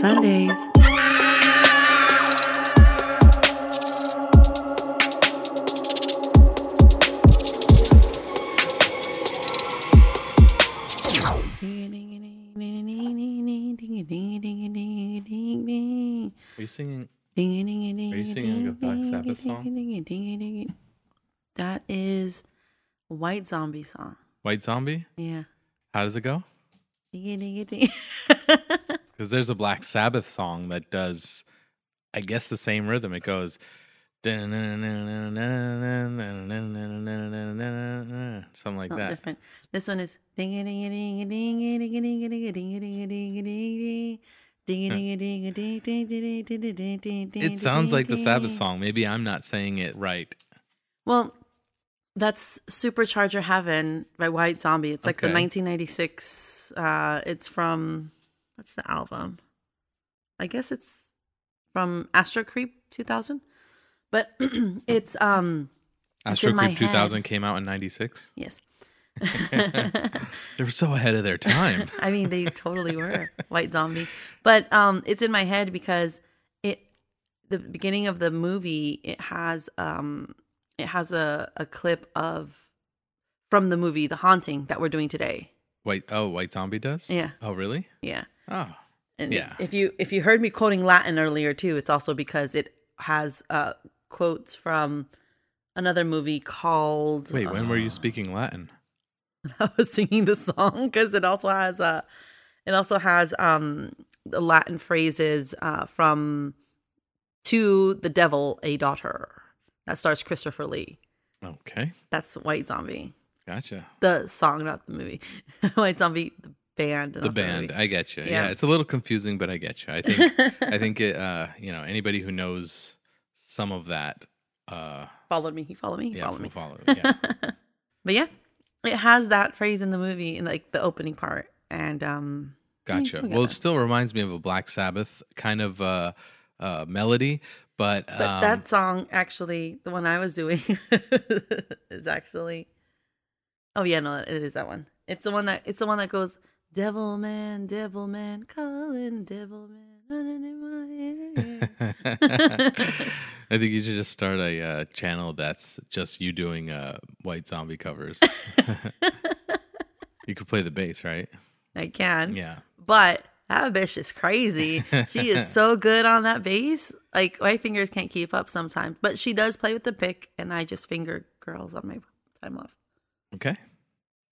Sundays. Are you singing? Are you singing a Black Sabbath song? That is White Zombie song. White Zombie? Yeah. How does it go? Ding-a-ding-a-ding. Because there's a Black Sabbath song that does, I guess, the same rhythm. It goes. Something like that. different. This one is ding ding ding ding ding ding ding ding ding ding ding ding ding a ding a ding ding ding ding ding ding ding ding It sounds like the Sabbath song. Maybe I'm not saying it right. Well, that's Supercharger Heaven by White Zombie. It's like the Okay. 1996. Uh, it's from what's the album? I guess it's from Astro Creep 2000. But it's um Astro Creep 2000 came out in 96. yes. They were so ahead of their time. I mean, they totally were White Zombie, but um, it's in my head because it the beginning of the movie it has um it has a a clip of from the movie The Haunting that we're doing today. White oh, White Zombie does? Yeah. Oh, really? Yeah, Oh. and Yeah. if, if you if you heard me quoting Latin earlier too, it's also because it has uh quotes from another movie called. Wait, when were you uh, speaking Latin? I was singing the song because it also has uh it also has um the Latin phrases uh from to the devil a daughter that stars Christopher Lee. Okay. That's White Zombie. Gotcha. The song, not the movie. White Zombie, the band. The band. movie. I get you. Yeah. Yeah. it's a little confusing, but I get you. I think I think it uh, you know, anybody who knows some of that uh followed me. He followed me. He yeah, followed me. will follow. Yeah. But yeah, it has that phrase in the movie in like the opening part, and um, Gotcha. we got Well, it still reminds me of a Black Sabbath kind of uh, uh, melody, but, but um, that song actually, the one I was doing, is actually. Oh yeah, no, it is that one. It's the one that it's the one that goes, "Devil man, devil man, calling devil man, running in my ear." I think you should just start a uh, channel that's just you doing uh, White Zombie covers. you could play the bass, right? I can, Yeah. but that bitch is crazy. she is so good on that bass. Like my fingers can't keep up sometimes, but she does play with the pick, and I just finger girls on my time off. Okay.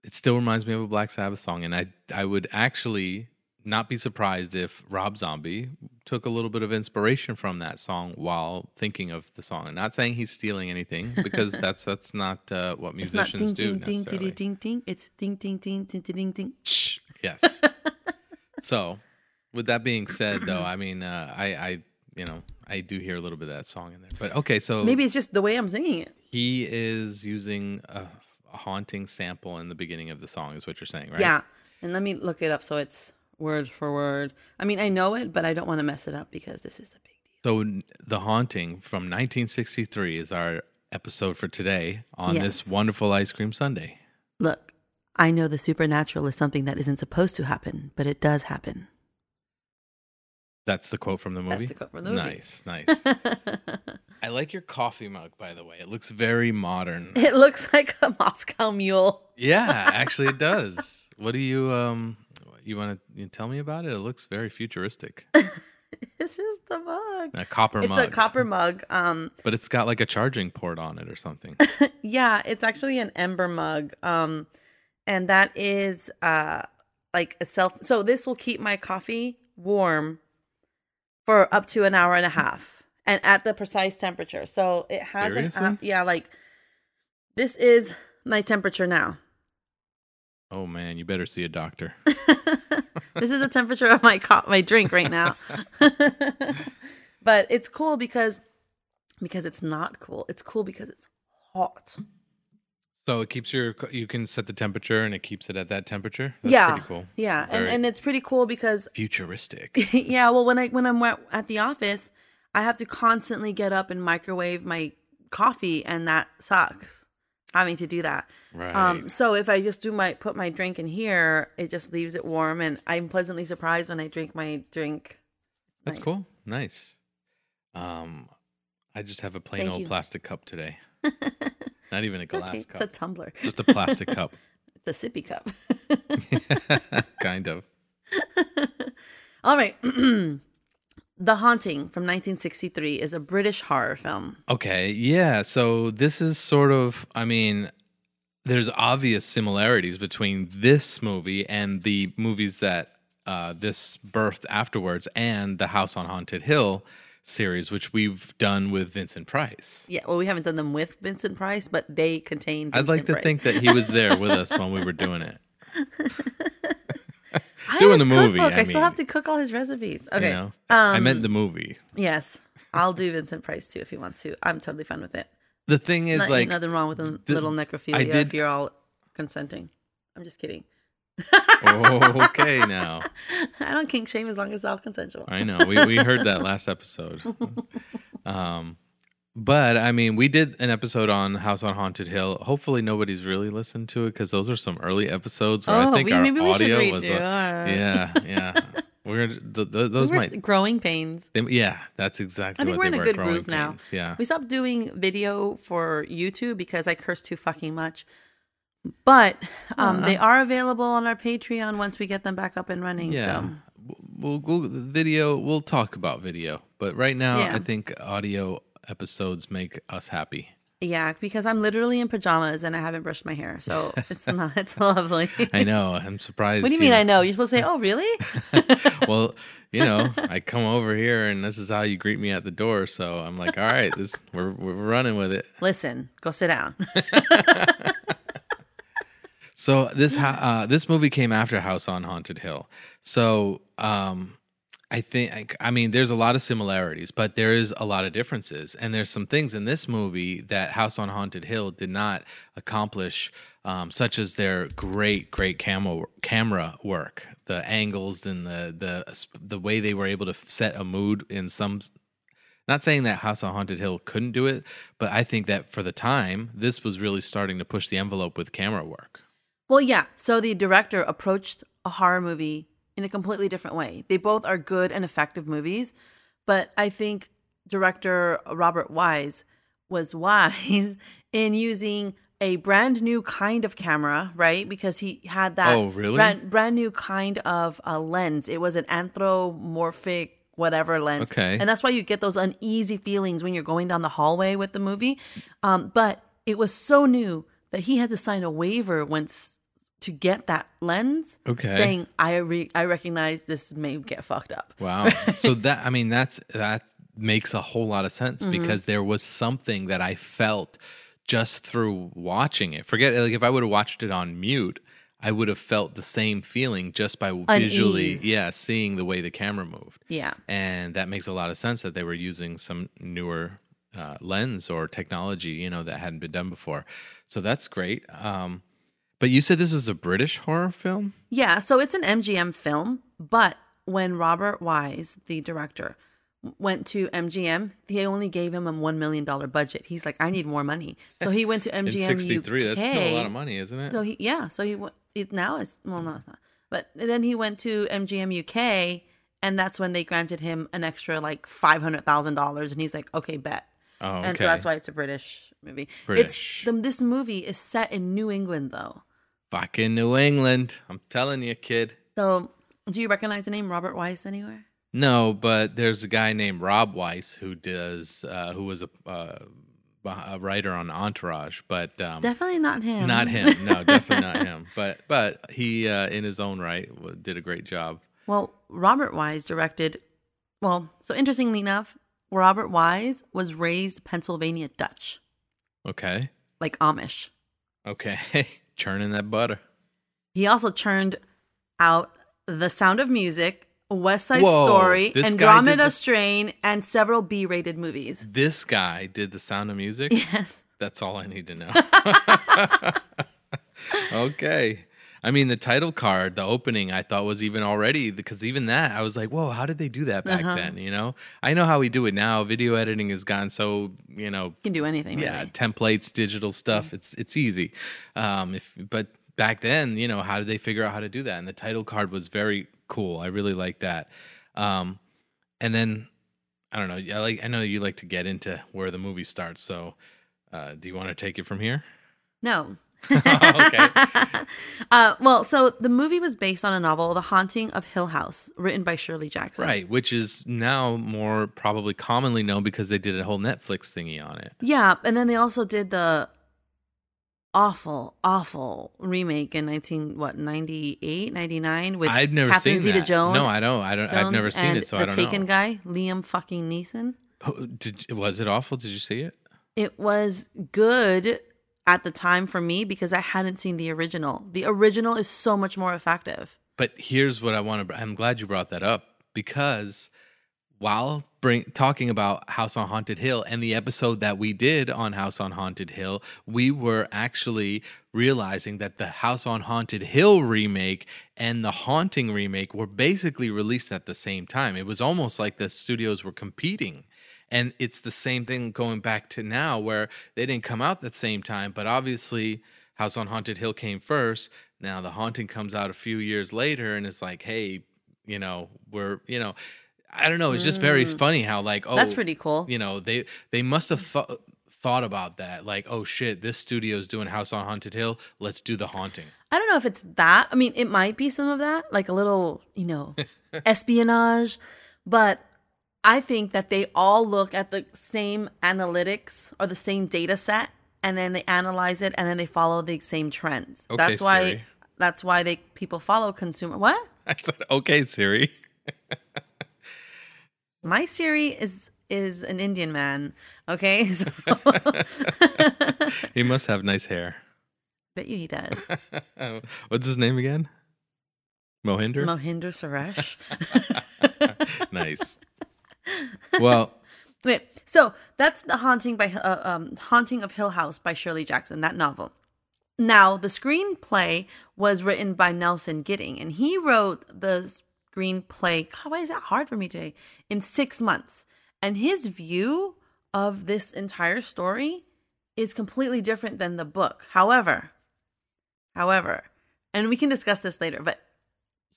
It still reminds me of a Black Sabbath song, and I I would actually not be surprised if Rob Zombie took a little bit of inspiration from that song while thinking of the song. And not saying he's stealing anything because that's that's not uh, what It's not ding do ding necessarily. ding ding ding. It's ding ding ding ding ding ding ding. Shh. Yes. so, with that being said, though, I mean, uh, I I you know I do hear a little bit of that song in there, but okay, so Maybe it's just the way I'm singing it. he is using a, a haunting sample in the beginning of the song, is what you're saying, right? Yeah. And let me look it up so it's word for word. I mean, I know it, but I don't want to mess it up because this is a big deal. So, The Haunting from 1963 is our episode for today on this wonderful ice cream Sunday. Look, I know the supernatural is something that isn't supposed to happen, but it does happen. That's the quote from the movie. That's the quote from the movie. Nice, nice. I like your coffee mug, by the way. It looks very modern. it looks like a Moscow mule. yeah, actually, it does. What do you um? You want to tell me about it? It looks very futuristic. It's just a mug. A copper It's mug, It's a copper mug. Um, but it's got like a charging port on it or something. yeah, it's actually an ember mug. Um, and that is uh like a self. So this will keep my coffee warm for up to an hour and a half, and at the precise temperature. So it has an app- yeah, like this is my temperature now. Oh man, you better see a doctor. this is the temperature of my co- my drink right now. but it's cool because because it's not cool. It's cool because it's hot. So it keeps your you can set the temperature and it keeps it at that temperature. That's yeah, pretty cool. yeah, and Very- and it's pretty cool because Futuristic. yeah. Well, when I when I'm at the office, I have to constantly get up and microwave my coffee, and that sucks. Having to do that. Right. Um, so if I just do my put my drink in here, it just leaves it warm, and I'm pleasantly surprised when I drink my drink That's Nice. cool. Nice. Um, I just have a plain Thank old you. plastic cup today. Not even a It's glass okay. It's a tumbler. Just a plastic cup. It's a sippy cup. kind of. All right. the Haunting from 1963 is a British horror film. Okay, yeah. So this is sort of, I mean, there's obvious similarities between this movie and the movies that uh, this birthed afterwards, and the House on Haunted Hill series, which we've done with Vincent Price. Yeah, well, we haven't done them with Vincent Price, but they contain. I'd like to Price. think that he was there with us when we were doing it. I doing the movie, cookbook. I I, still have to cook all his recipes. Okay. You know, Um, I meant the movie. Yes, I'll do Vincent Price too if he wants to. I'm totally fine with it. The thing is, Not, like, nothing wrong with a the- little necrophilia did- if you're all consenting. I'm just kidding. okay, now I don't kink shame as long as it's all consensual. I know we we heard that last episode. Um, but I mean, we did an episode on House on Haunted Hill. Hopefully, nobody's really listened to it because those are some early episodes where I Oh, think we- our maybe we audio was. A, yeah, yeah. We're th- th- We those were might. growing pains. they- yeah, that's exactly. I think we're in a good groove now. Yeah. We stopped doing video for YouTube because I curse too fucking much. But um, they are available on our Patreon once we get them back up and running. Yeah. So We'll, we'll video. We'll talk about video, but right now, Yeah. I think audio episodes make us happy. yeah, because I'm literally in pajamas and I haven't brushed my hair, so it's not. It's lovely. I know. I'm surprised. What do you mean? I know. You're supposed to say, "Oh, really?" well, you know, I come over here and this is how you greet me at the door. So I'm like, all right, this we're we're running with it. Listen, go sit down. So this uh, this movie came after House on Haunted Hill. So um, I think I mean there's a lot of similarities, but there is a lot of differences, and there's some things in this movie that House on Haunted Hill did not accomplish, um, such as their great great camera camera work, the angles and the the the way they were able to set a mood in some not saying that House on Haunted Hill couldn't do it, but I think that for the time, this was really starting to push the envelope with camera work. Well, yeah. So the director approached a horror movie in a completely different way. They both are good and effective movies, but I think director Robert Wise was wise in using a brand new kind of camera, right? Because he had that Oh, really? brand, brand new kind of uh, lens. It was an anthropomorphic whatever lens. Okay. And that's why you get those uneasy feelings when you're going down the hallway with the movie. Um, but it was so new that he had to sign a waiver once to get that lens. Okay. Saying I re- I recognize this may get fucked up. Wow. so that I mean that's that makes a whole lot of sense Mm-hmm. because there was something that I felt just through watching it. Forget like if I would have watched it on mute, I would have felt the same feeling just by visually yeah, seeing the way the camera moved. Yeah. And that makes a lot of sense that they were using some newer uh, lens or technology, you know, that hadn't been done before. So that's great. Um, but you said this was a British horror film? Yeah, so it's an MGM film, but when Robert Wise, the director, went to MGM, they only gave him a $1 million budget. He's like, I need more money. So he went to MGM In 63, that's still a lot of money, isn't it? So he, yeah, so he went, it now is well, no, it's not. But then he went to MGM UK, and that's when they granted him an extra like $500,000. And he's like, okay, bet. oh, okay. And so that's why it's a British movie. British. It's, the, this movie is set in New England, though. Fucking New England. I'm telling you, kid. So do you recognize the name Robert Weiss anywhere? No, but there's a guy named Rob Weiss who does, uh, who was a, uh, a writer on Entourage, but um, Definitely not him. not him. No, definitely not him. But but he, uh, in his own right, did a great job. Well, Robert Wise directed. Well, so interestingly enough, Robert Wise was raised Pennsylvania Dutch, Okay, like Amish. okay, churning that butter. He also churned out The Sound of Music, West Side Whoa, Story, this guy did Andromeda the- Strain, and several B-rated movies. This guy did the Sound of Music. Yes. That's all I need to know. okay. I mean, the title card, the opening, I thought was even already because even that, I was like, "Whoa, how did they do that back Uh-huh. then?" You know, I know how we do it now. Video editing has gone so you know, You can do anything, yeah, really. templates, digital stuff. It's it's easy. Um, if but back then, you know, how did they figure out how to do that? And the title card was very cool. I really like that. Um, and then I don't know. I like. I know you like to get into where the movie starts. So, uh, do you want to take it from here? No. okay. uh, well, so the movie was based on a novel, The Haunting of Hill House, written by Shirley Jackson. Right, which is now more probably commonly known because they did a whole Netflix thingy on it. Yeah, and then they also did the awful, awful remake in 19 what 98, 99 with I've never Catherine seen. Zeta-Jones. No, I don't. I don't. I've never seen it, so the I don't Taken guy, Liam fucking Neeson. Oh, Did, was it awful? Did you see it? It was good at the time for me because I hadn't seen the original. The original is so much more effective. But here's what I want to. I'm glad you brought that up because while bring talking about House on Haunted Hill and the episode that we did on House on Haunted Hill, we were actually realizing that the House on Haunted Hill remake and the Haunting remake were basically released at the same time. It was almost like the studios were competing. And it's the same thing going back to now where they didn't come out at the same time, but obviously House on Haunted Hill came first. Now the haunting comes out a few years later and it's like, hey, you know, we're, you know, I don't know. It's just very mm. funny how like, oh, That's pretty cool. You know, they they must have thought thought about that. Like, oh shit, this studio's doing House on Haunted Hill. Let's do the haunting. I don't know if it's that. I mean, it might be some of that, like a little, you know, espionage, but I think that they all look at the same analytics or the same data set and then they analyze it and then they follow the same trends. Okay, that's why Siri. that's why they people follow consumer what? I said, okay, Siri. My Siri is is an Indian man. Okay? So He must have nice hair. bet you he does. What's his name again? Mohinder. Mohinder Suresh. nice. Well, Wait, so that's the haunting by uh, um, haunting of Hill House by Shirley Jackson. That novel. Now the screenplay was written by Nelson Gidding, and he wrote the screenplay. God, why is that hard for me today? In six months, and his view of this entire story is completely different than the book. However, however, and we can discuss this later, but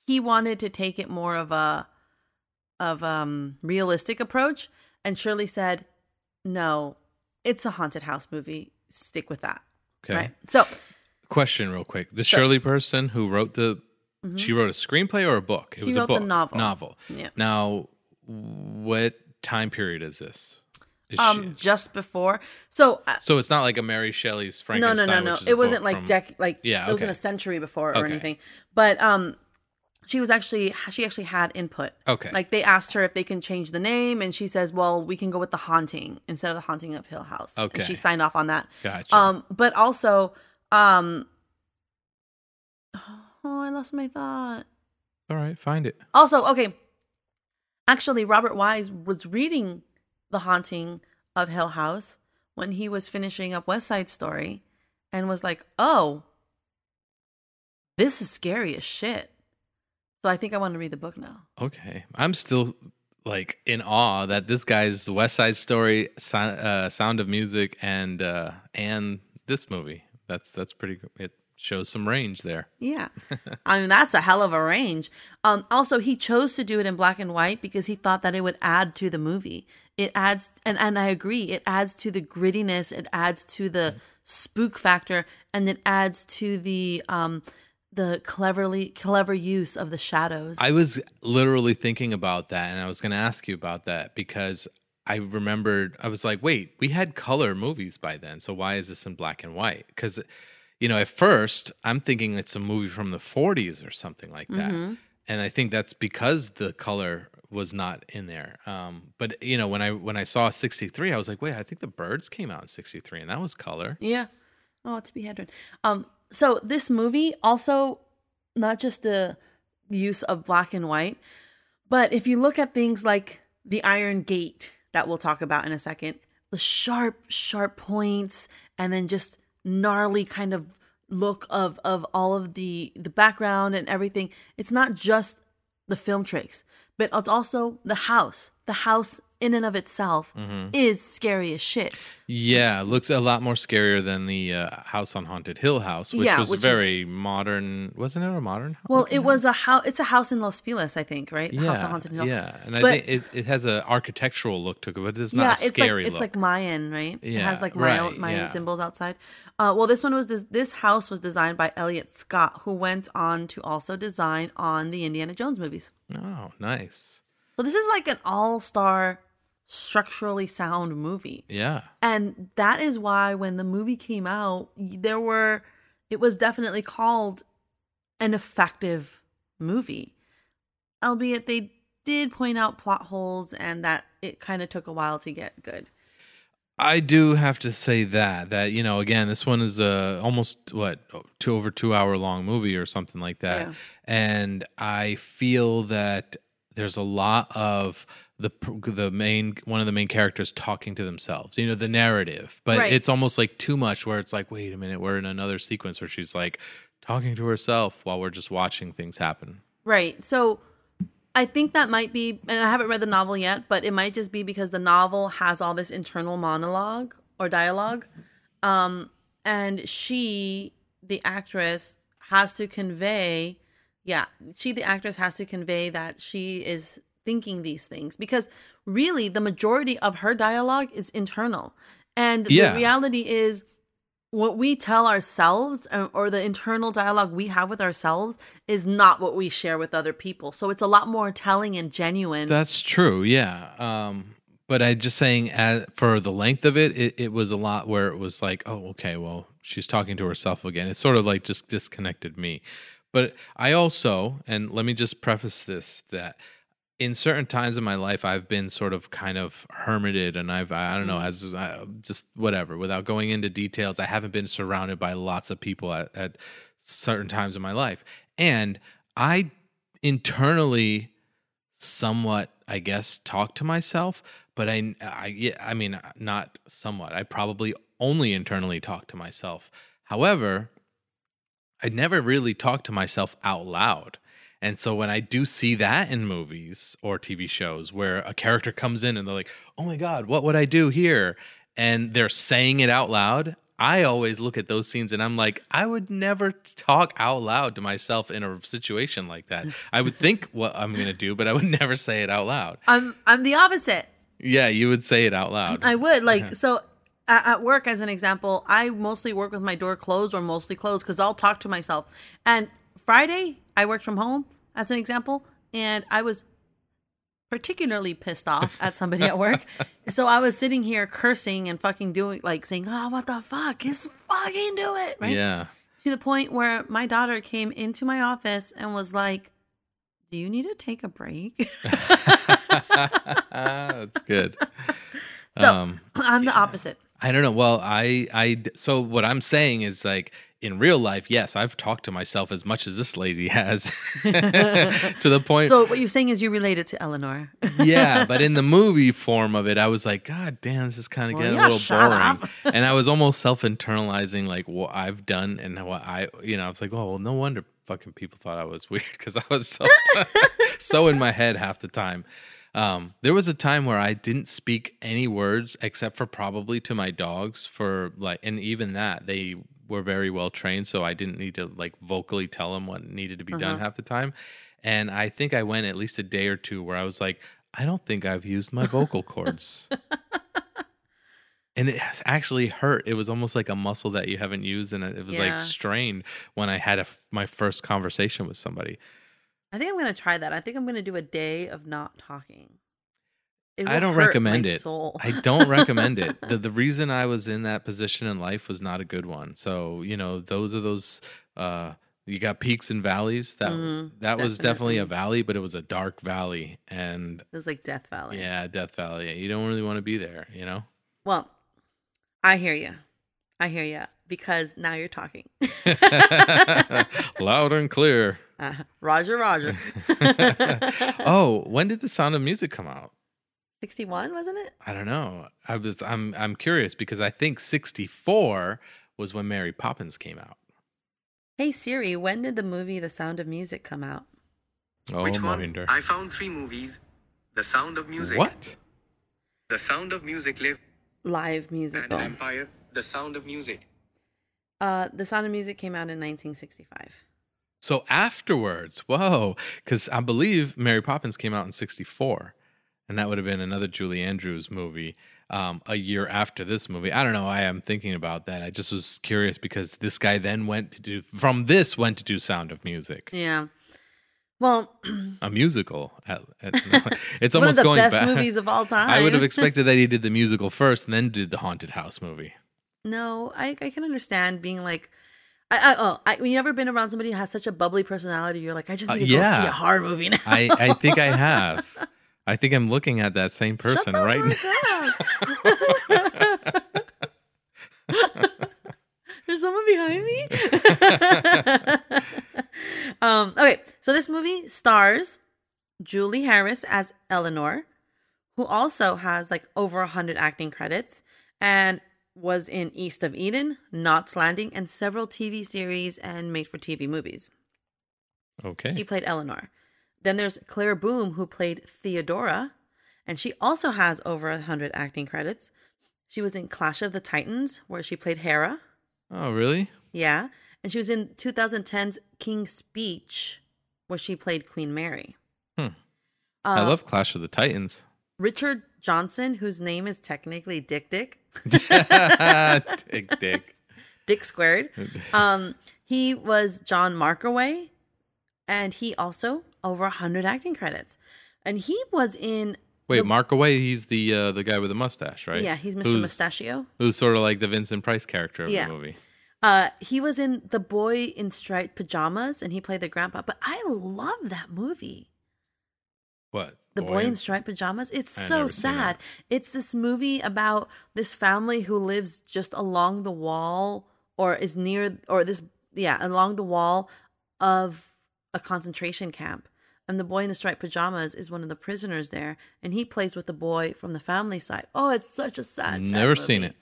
he wanted to take it more of a of um realistic approach and Shirley said, "No, it's a haunted house movie. Stick with that." okay. Right. So, Question, real quick. The Sure. Shirley person who wrote the, she wrote a screenplay or a book. It was a book. novel. Novel. Yeah. Now, what time period is this? Is um she- just before. So, uh, so it's not like a Mary Shelley's no, Frankenstein. no, no, no. a it wasn't like from- dec like Yeah, it wasn't a century before or Okay. anything. But um she was actually she actually had input. Okay. Like they asked her if they can change the name and she says, "Well, we can go with the haunting instead of the haunting of Hill House." Okay. And she signed off on that. Gotcha. Um but also um Oh, I lost my thought. All right, find it. Also, okay. Actually, Robert Wise was reading The Haunting of Hill House when he was finishing up West Side Story and was like, oh, this is scary as shit. So I think I want to read the book now. Okay, I'm still like in awe that this guy's West Side Story, uh, Sound of Music, and uh, and this movie. That's that's pretty. It shows some range there. Yeah. I mean, that's a hell of a range. Um, also, he chose to do it in black and white because he thought that it would add to the movie. It adds, and, and I agree, it adds to the grittiness, it adds to the spook factor, and it adds to the um, the cleverly clever use of the shadows. I was literally thinking about that, and I was going to ask you about that because I remembered. I was like, wait, we had color movies by then, so why is this in black and white? Because you know, at first, I'm thinking it's a movie from the 40s or something like that. Mm-hmm. And I think that's because the color was not in there. Um, but you know, when I when I saw 63, I was like, wait, I think the birds came out in 63 and that was color. Yeah. Oh, Tippi Hedren. Um, so this movie also not just the use of black and white, but if you look at things like the Iron Gate that we'll talk about in a second, the sharp, sharp points, and then just gnarly kind of look of of all of the the background and everything. It's not just the film tricks, but it's also the house, the house in and of itself Mm-hmm. is scary as shit. Yeah, looks a lot more scarier than the uh, House on Haunted Hill House, which Yeah, was which is- very modern. Wasn't it a modern? house? Well, it was a house. It's a house in Los Feliz, I think, right? The yeah, House on Haunted Hill. yeah, and I think it, it has an architectural look to it, but it's not yeah, a it's scary like it's look. like Mayan, right? Yeah, it has like Mayan, right, Mayan yeah. symbols outside. Uh, well, this one was this. This house was designed by Elliot Scott, who went on to also design on the Indiana Jones movies. oh, nice. So this is like an all-star, structurally sound movie. Yeah, And that is why when the movie came out, there were, it was definitely called an effective movie. Albeit they did point out plot holes and that it kind of took a while to get good. I do have to say that that you know again this one is a almost what two over two hour long movie or something like that, Yeah. and I feel that there's a lot of the the main one of the main characters talking to themselves you know the narrative but Right. it's almost like too much where it's like wait a minute we're in another sequence where she's like talking to herself while we're just watching things happen Right. So I think that might be, and I haven't read the novel yet, but it might just be because the novel has all this internal monologue or dialogue. Um, and she, the actress, has to convey, yeah, she, the actress, has to convey that she is thinking these things because really the majority of her dialogue is internal. And Yeah. the reality is, what we tell ourselves uh, or the internal dialogue we have with ourselves is not what we share with other people. So it's a lot more telling and genuine. That's true, yeah. Um, but I just saying, as, for the length of it, it, it was a lot where it was like, oh, okay, well, she's talking to herself again. It sort of like just disconnected me. But I also, and let me just preface this that in certain times in my life, I've been sort of kind of hermited, and I've I don't know mm. as I, just whatever. Without going into details, I haven't been surrounded by lots of people at, at certain times in my life, and I internally somewhat i guess talk to myself but i i i mean not somewhat. I probably only internally talk to myself. However i never really talk to myself out loud and so when i do see that in movies or tv shows where a character comes in and they're like oh my god what would i do here and they're saying it out loud I always look at those scenes and I'm like, I would never talk out loud to myself in a situation like that. I would think what I'm going to do, but I would never say it out loud. I'm I'm the opposite. Yeah, you would say it out loud. I would like uh-huh. so at, at work as an example, I mostly work with my door closed or mostly closed because I'll talk to myself. And Friday, I worked from home as an example, and I was particularly pissed off at somebody at work. So I was sitting here cursing and fucking doing like saying, "Oh, what the fuck? Just fucking do it!" Right? Yeah. to the point where my daughter came into my office and was like, Do you need to take a break? That's good. So- um, I'm the opposite. I don't know. Well, I, I, so what I'm saying is like in real life, yes, I've talked to myself as much as this lady has to the point. So what you're saying is you related to Eleanor. yeah, but in the movie form of it, I was like, God damn, this is kind of Well, getting yeah, a little boring. and I was almost self internalizing like what I've done and what I, you know, I was like, oh, well, no wonder fucking people thought I was weird because I was so, so in my head half the time. Um, there was a time where I didn't speak any words except for probably to my dogs for like, and even that they were very well trained, so I didn't need to like vocally tell them what needed to be done uh-huh. half the time. And I think I went at least a day or two where I was like, I don't think I've used my vocal cords. and it has actually hurt. It was almost like a muscle that you haven't used, and it was Yeah. like strained when I had a my first conversation with somebody. I think I'm gonna try that. I think I'm gonna do a day of not talking. I don't recommend it. Soul. I don't recommend it. The the reason I was in that position in life was not a good one. So, you know, those are those uh you got peaks and valleys. That Mhm, that was definitely a valley, but it was a dark valley and it was like Death Valley. yeah, Death Valley. You don't really want to be there, you know? Well, I hear you. I hear you because now you're talking. Loud and clear. Uh, Roger, Roger. oh, when did the Sound of Music come out? 61, wasn't it? I don't know. I was I'm I'm curious because I think 64 was when Mary Poppins came out. Hey Siri, when did the movie The Sound of Music come out? Oh, Which one? Mohinder. I found three movies. The Sound of Music. What? The Sound of Music Live live and musical. Empire, The Sound of Music. Uh, the Sound of Music came out in 1965. So afterwards, whoa, because I believe Mary Poppins came out in '64, and that would have been another Julie Andrews movie um, a year after this movie. I don't know I'm thinking about that. I just was curious because this guy then went to do from this went to do Sound of Music, Yeah. Well, a musical. At, at, it's almost one of the best back. movies of all time. I would have expected that he did the musical first and then did the haunted house movie. No, I, I can understand being like, I, I oh, I, you ever been around somebody who has such a bubbly personality? You're like, I just Uh, need to go yeah. see a horror movie now. I, I think I have. I think I'm looking at that same person Shut right now. There's someone behind me. um, okay, so this movie stars Julie Harris as Eleanor, who also has like over a hundred acting credits and was in East of Eden, Knots Landing, and several TV series and made-for-TV movies. Okay. He played Eleanor. Then there's Claire Bloom, who played Theodora, and she also has over a hundred acting credits. She was in Clash of the Titans, where she played Hera. Oh, really? Yeah. And she was in 2010's King's Speech, where she played Queen Mary. Hmm. Uh, I love Clash of the Titans. Richard Johnson, whose name is technically Dick Dick, dick, dick. Dick Squared. Um, he was John Markaway, and he also over 100 acting credits. And he was in. Wait, the- Mark away. He's the uh, the guy with the mustache, right? Yeah, he's Mr. Who's, Mustachio. Who's sort of like the Vincent Price character of Yeah. the movie. Uh, he was in The Boy in Striped Pajamas, and he played the grandpa. But I love that movie. What? The Boy, in Striped Pajamas. It's I've so sad. It's this movie about this family who lives just along the wall or is near or this yeah, along the wall of a concentration camp. And the boy in the striped pajamas is one of the prisoners there, and he plays with the boy from the family side. Oh, it's such a sad. sad Never seen it.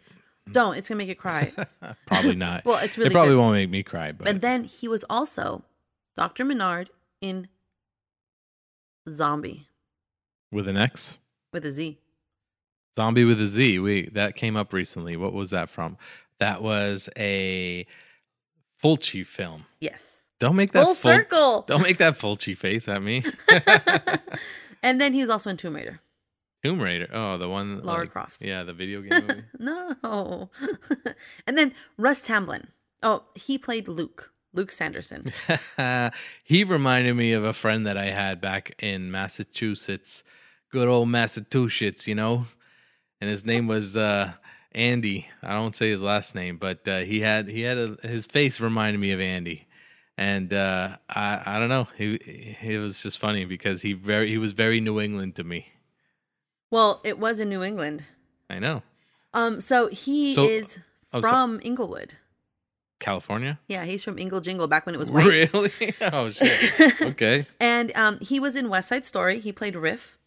Don't. It's gonna make you cry. Probably not. Well, it's really It probably good. won't make me cry, but and then he was also Dr. Menard in Zombie with an X, with a Z. zombie with a Z. We that came up recently. What was that from? That was a Fulci film. Yes. Don't make that Full Ful- circle. Don't make that Fulci face at me. And then he was also in Tomb Raider. Tomb Raider. Oh, the one. Lara like- Croft. Yeah, the video game movie. No. and then Russ Tamblyn. Oh, he played Luke. Luke Sanderson. he reminded me of a friend that I had back in Massachusetts. Good old Massachusetts, you know? And his name was uh, Andy. I don't say his last name, but uh, he had he had a, his face reminded me of Andy. And uh, I I don't know. He it was just funny because he very he was very New England to me. Well, it was in New England. I know. Um, so he So- is oh, so- from Inglewood. California? Yeah, he's from Ingle Jingle back when it was white. Really? oh shit. Okay. And um, he was in West Side Story. He played Riff.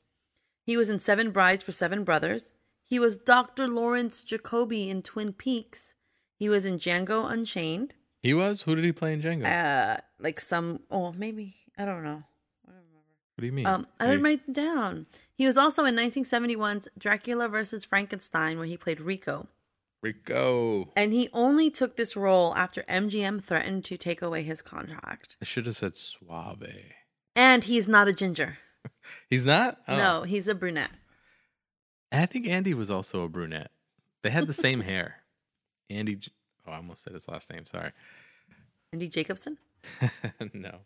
He was in Seven Brides for Seven Brothers. He was Dr. Lawrence Jacoby in Twin Peaks. He was in Django Unchained. He was? Who did he play in Django? Uh, like some, oh, maybe, I don't know. what do you mean? Um, I didn't write it down. He was also in 1971's Dracula versus Frankenstein, where he played Rico. Rico. And he only took this role after MGM threatened to take away his contract. I should have said suave. And he's not a ginger. He's not? Oh. No, he's a brunette. I think Andy was also a brunette. They had the same hair. Andy. Oh, I almost said his last name. Sorry. Andy Jacobson? no.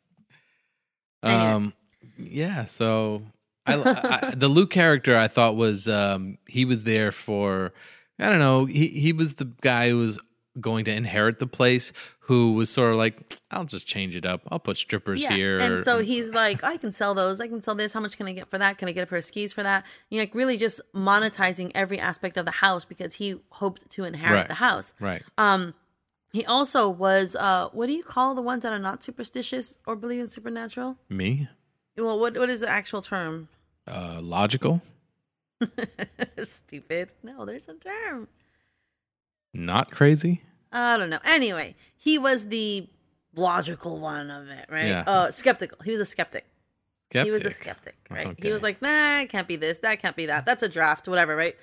Anyway. Um. Yeah. So I, I the Luke character I thought was um he was there for I don't know he he was the guy who was going to inherit the place who was sort of like I'll just change it up I'll put strippers here And so he's like, I can sell those. I can sell this. How much can I get for that? Can I get a pair of skis for that? You know, like really just monetizing every aspect of the house because he hoped to inherit Right. the house. right Um, he also was uh, what do you call the ones that are not superstitious or believe in supernatural? me Well, what what is the actual term? uh logical Stupid. No, there's a term. Not crazy I don't know. Anyway, he was the logical one of it, right? Yeah. Uh, skeptical. He was a skeptic. skeptic. He was a Skeptic. right? Okay. He was like, nah, it can't be this, that can't be that. That's a draft, whatever, right?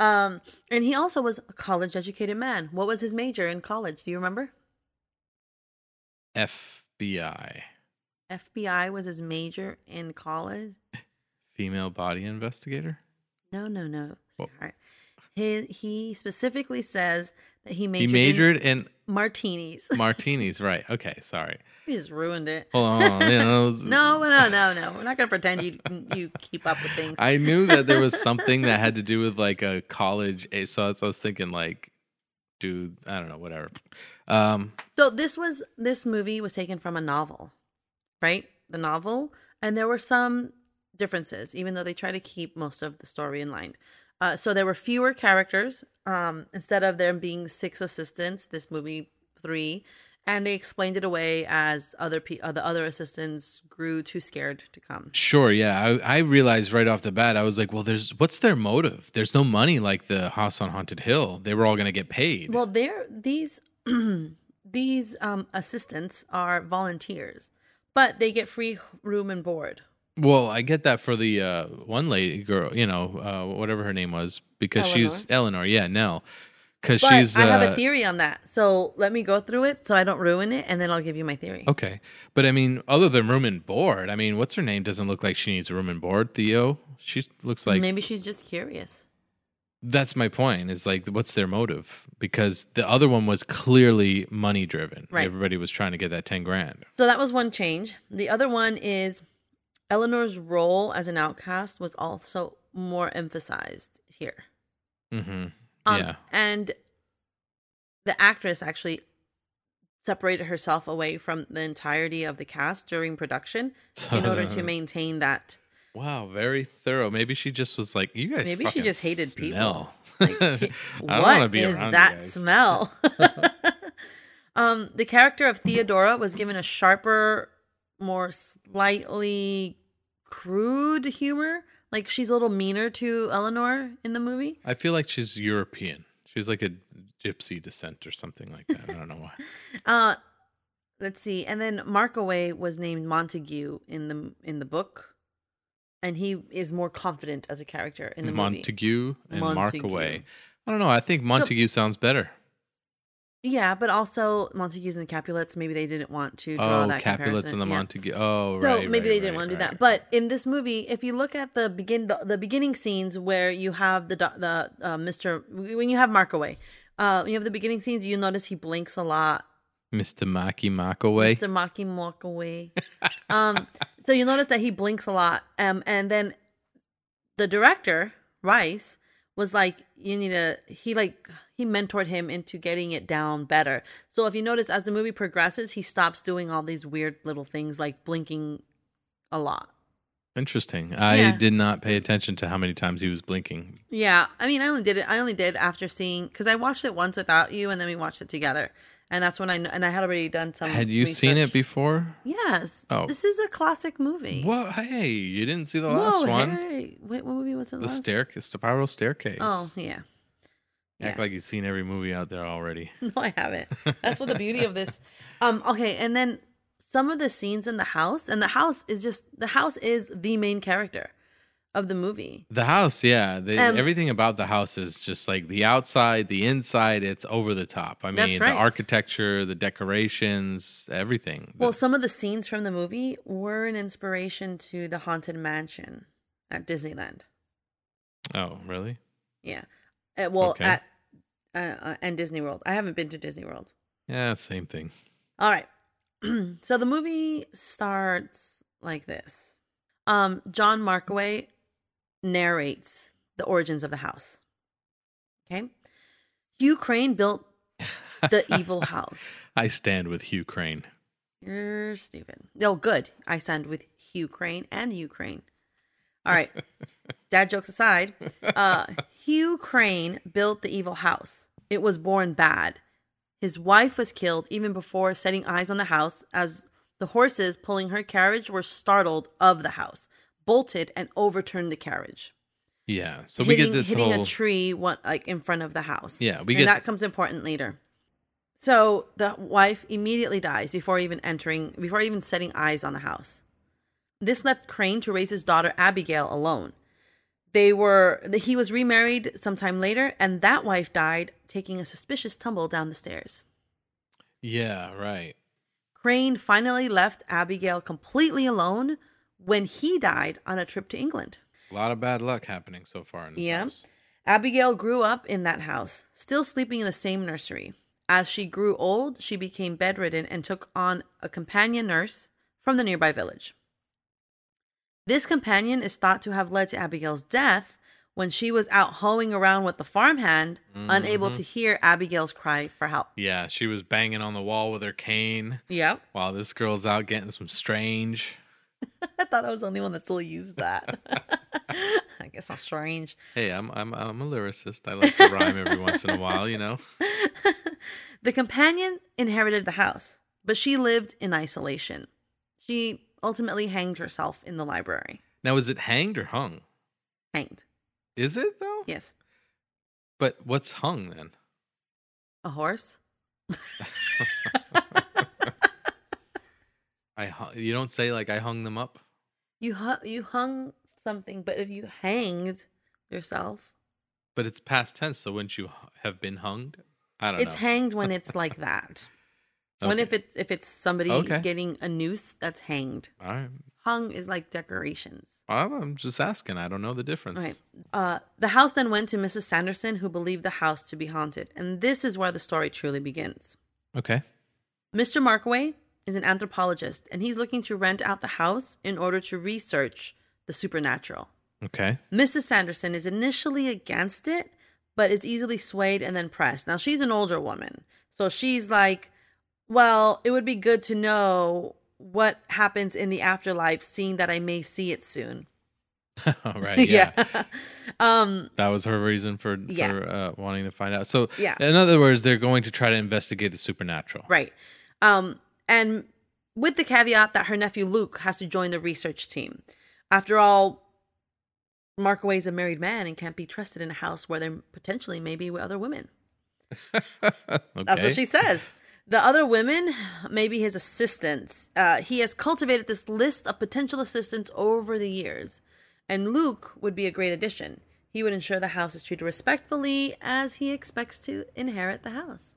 Um, and he also was a college educated man. What was his major in college? Do you remember? FBI, FBI was his major in college. female body investigator. No, no, no. Well-. He he specifically says that he majored, he majored in in martinis. martinis, right? Okay, sorry. he just ruined it. Hold on. you know, No, no, no, no. We're not gonna pretend you you keep up with things. I knew that there was something that had to do with like a college. So I was thinking, like, dude, I don't know, whatever. Um, So this was this movie was taken from a novel, right? The novel, and there were some differences, even though they try to keep most of the story in line. Uh, so there were fewer characters. Um, instead of there being six assistants, this movie three, and they explained it away as other pe- uh, the other assistants grew too scared to come. Sure, yeah. I, I realized right off the bat, I was like, well, there's what's their motive? There's no money like the House on Haunted Hill. They were all going to get paid. Well, there these these um, assistants are volunteers, but they get free room and board. Well, I get that for the uh, one lady girl, you know, uh, whatever her name was, because she's Eleanor. Yeah, Nell, because But she's. I have a uh, theory on that. So let me go through it so I don't ruin it, and then I'll give you my theory. Okay, but I mean, other than room and board, I mean, what's her name? Doesn't look like she needs room and board. Theo, she looks like. Maybe she's just curious. That's my point. Is like, what's their motive? Because the other one was clearly money driven. Right. Everybody was trying to get that ten grand. So that was one change. The other one is Eleanor's role as an outcast was also more emphasized here. Mm-hmm. Um, yeah. And the actress actually separated herself away from the entirety of the cast during production in order to maintain that. Wow, very thorough. Maybe she just was like, you guys. Maybe she just hated smell. people. Like, wanna be is that smell? um, the character of Theodora was given a sharper, more slightly crude humor. Like she's a little meaner to Eleanor in the movie. I feel like she's European. She's like a gypsy descent or something like that. I don't know why. Uh, let's see. And then Markaway was named Montague in the in the book, and he is more confident as a character in the movie. Montague and Montague. Markaway. I don't know. I think Montague sounds better. Yeah, but also Montagues and the Capulets. Maybe they didn't want to draw Oh, that Capulets and the comparison. Yeah. Montague. Oh, right. So right. maybe right, they didn't right, want to do that. But in this movie, if you look at the begin the, the beginning scenes where you have the the uh, Mr. when you have Markaway, uh, you have the beginning scenes. You notice he blinks a lot. Mr. Maki Makaway. Mr. Maki Markaway. um, so you notice that he blinks a lot. Um, and then the director Rice was like, you need to. He like he mentored him into getting it down better. So if you notice, as the movie progresses, he stops doing all these weird little things like blinking a lot. Interesting. I Yeah. did not pay attention to how many times he was blinking. Yeah, I mean, I only did it. I only did after seeing because I watched it once without you, and then we watched it together, and that's when I and I had already done some. Had you seen it before? Yes. Oh. this is a classic movie. What? Hey, you didn't see the last Whoa, one? Harry. Wait, what movie was it? The staircase, spiral staircase. Oh, yeah. Act yeah. like you've seen every movie out there already. No, I haven't. That's what the beauty of this. Um. Okay, and then some of the scenes in the house, and the house is just the house is the main character of the movie. The house, yeah. The, Um, everything about the house is just like the outside, the inside, it's over the top. I mean, That's right. the architecture, the decorations, everything. Well, The- some of the scenes from the movie were an inspiration to the haunted mansion at Disneyland. oh, really? Yeah. Uh, well, Okay. at uh, uh, and Disney World. I haven't been to Disney World. Yeah, same thing. All right. so the movie starts like this. Um, John Markaway narrates the origins of the house. Okay. Hugh Crane built the evil house. I stand with Hugh Crane. You're stupid. No, good. I stand with Hugh Crane and Ukraine. All right. Dad jokes aside, uh, Hugh Crane built the evil house. It was born bad. His wife was killed even before setting eyes on the house, as the horses pulling her carriage were startled of the house, bolted, and overturned the carriage. Yeah. So we hitting, get this hitting whole. a tree one, like in front of the house. Yeah, we and get- that comes important later. So the wife immediately dies before even entering, before even setting eyes on the house. This left Crane to raise his daughter Abigail alone. They were he was remarried sometime later, and that wife died, taking a suspicious tumble down the stairs. Yeah, right. Crane finally left Abigail completely alone when he died on a trip to England. A lot of bad luck happening so far in this Yeah. house. Abigail grew up in that house, still sleeping in the same nursery. As she grew old, she became bedridden and took on a companion nurse from the nearby village. This companion is thought to have led to Abigail's death when she was out hoeing around with the farmhand, unable to mm-hmm. hear Abigail's cry for help. Yeah, she was banging on the wall with her cane Yep. while this girl's out getting some strange. I thought I was the only one that still used that. I guess I'm strange. Hey, I'm I'm I'm a lyricist. I like to rhyme every once in a while, you know. The companion inherited the house, but she lived in isolation. She ultimately hanged herself in the library. Now, is it hanged or hung? Hanged. Is it though? Yes. But what's hung then? A horse? I you don't say like I hung them up. You hu- you hung something, but if you hanged yourself, But it's past tense, so wouldn't you have been hung? I don't it's know. It's hanged when it's like that. When if it's if it's somebody Okay. getting a noose, that's hanged. All right. Hung is like decorations. I'm just asking. I don't know the difference. Right. Uh, the house then went to Mrs. Sanderson, who believed the house to be haunted, and this is where the story truly begins. Okay. Mr. Markway is an anthropologist, and he's looking to rent out the house in order to research the supernatural. Okay. Mrs. Sanderson is initially against it, but is easily swayed and then pressed. Now, she's an older woman, so she's like, well, it would be good to know what happens in the afterlife, seeing that I may see it soon. All right. Yeah. um, That was her reason for Yeah. uh, wanting to find out. So, Yeah. in other words, they're going to try to investigate the supernatural. Right. Um, and with the caveat that her nephew Luke has to join the research team. After all, Markaway is a married man and can't be trusted in a house where there potentially may be other women. Okay. That's what she says. The other women may be his assistants. Uh, he has cultivated this list of potential assistants over the years, and Luke would be a great addition. He would ensure the house is treated respectfully as he expects to inherit the house.